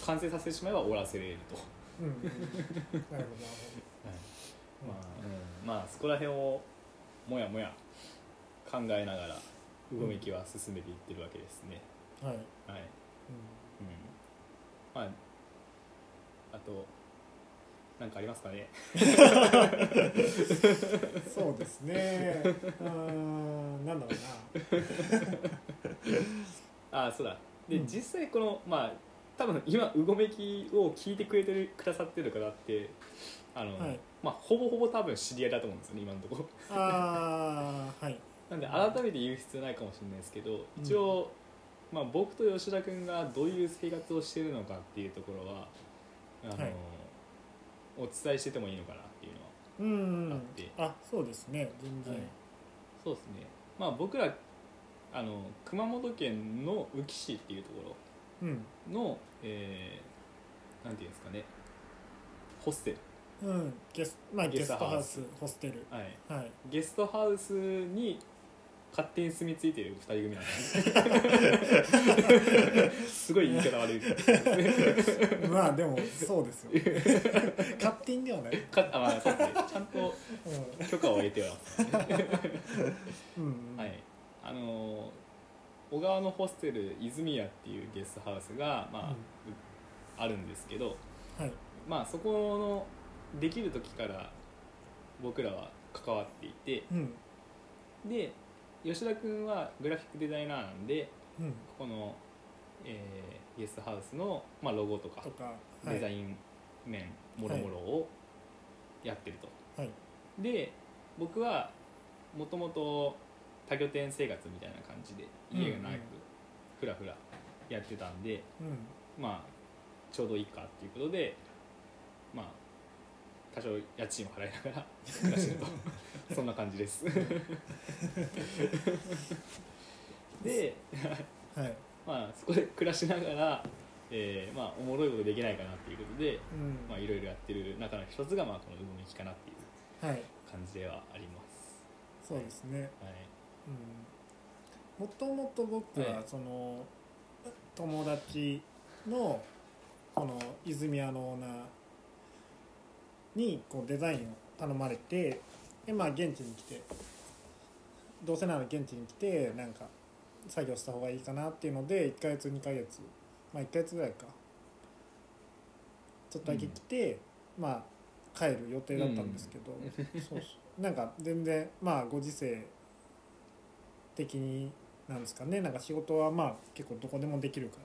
完成させてしまえば終わらせれると、うんうん。なるほどなるほまあ うん。まあそこら辺をもやもや考えながらうごめきは進めていってるわけですね、どはい、はい、うん、うまああと何かありますかね？ん、そうですね。うーんなんだろうな。ああそうだ。で、うん。実際このまあ多分今うごめきを聞いてくれてるくださってる方ってあの、はい。まあほぼほぼ多分知り合いだと思うんですよね今のとこ。ろああはい。なんで改めて言う必要ないかもしれないですけど一応、まあ、僕と吉田君がどういう生活をしてるのかっていうところはあの、はいお伝えしててもいいのかなっていうのはうんあって。あそうですね。全然、はい。そうですね。まあ僕らあの熊本県の宇城市っていうとこうん。ろの、えーなんていうんですかね。ホステル、うん。ゲスまあゲゲストハウスホステル。はい、はい。ゲストハウスに勝手に住み着いてる2人組なんですすごい言い方悪いですまあでもそうですよ。勝手にではない、かあ、まあ、そうですね。ちゃんと許可を得ては。うんうん。はい。あの小川のホステル泉屋っていうゲストハウスが、まああるんですけど、はい。まあ、そこのできる時から僕らは関わっていてうん。で吉田君はグラフィックデザイナーなんでうん。この、えーゲストハウスの、まあ、ロゴとかデザイン面もろもろをやってると、はい。で僕はもともと多拠点生活みたいな感じで家がなくふらふらやってたんで、うん。まあちょうどいいかっていうことでまあ多少家賃を払いながら暮らしてると。そんな感じです。ではい。まあそこで暮らしながら、えーまあおもろいことできないかなっていうことでいろいろやってる中の一つがまあこの「うごめき」かなっていうはい。感じではあります。そうですね。はい。うん。もともと僕ははい。その友達のこの泉屋のオーナーにこうデザインを頼まれてでまあ現地に来てどうせなら現地に来てなんか作業した方がいいかなっていうので1ヶ月2ヶ月まあ1ヶ月ぐらいか。ちょっとだけ来て、まあ帰る予定だったんですけど、そうそう。なんか全然まあご時世的になんですかね。なんか仕事はまあ結構どこでもできるか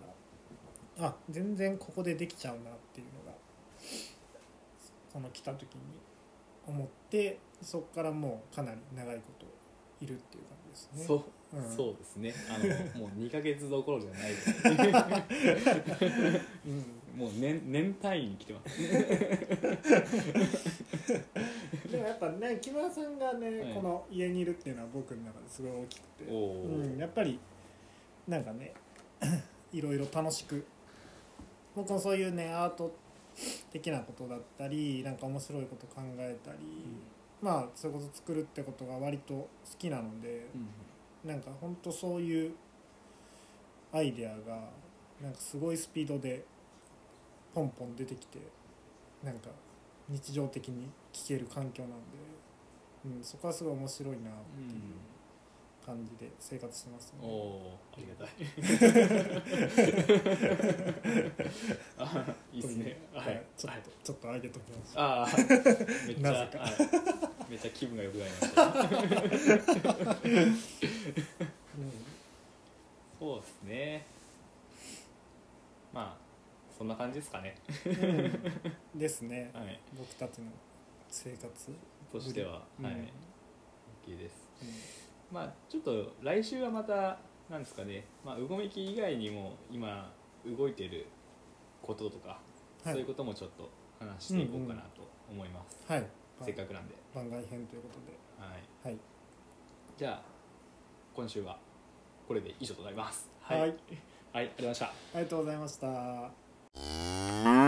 ら。あ全然ここでできちゃうなっていうのがこの来た時に思ってそこからもうかなり長いこといるっていう感じですね。そううん。そうですね。あの もう2ヶ月どころじゃない。うん。もう年年単位に来てます。でもやっぱね木村さんがね、はい。この家にいるっていうのは僕の中ですごい大きくて、うん、やっぱりなんかね いろいろ楽しく僕もそういうねアート的なことだったりなんか面白いこと考えたり、まあそれこそ作るってことが割と好きなので、なんか本当そういうアイデアがなんかすごいスピードでポンポン出てきてなんか日常的に聴ける環境なんで、うん、そこはすごい面白いなっていう感じで生活してますおね。おーありがたい。あいいですね。はいはい、ちょっと、ちょっと上げときました。ああめっちゃ、はい、めっちゃ気分が良くなりました。そうですね。まあそんな感じですかね。うん。ですね、はい。僕たちの生活。としては、うん。はい OK ですまあちょっと来週はまたなんですかね、まあ、うごめき以外にも今動いてることとか、はい。そういうこともちょっと話していこうかなと思います、はい、せっかくなんで、番外編ということで、はい、はい、じゃあ今週はこれで以上となります。はい、はい、ありがとうございました。ありがとうございました。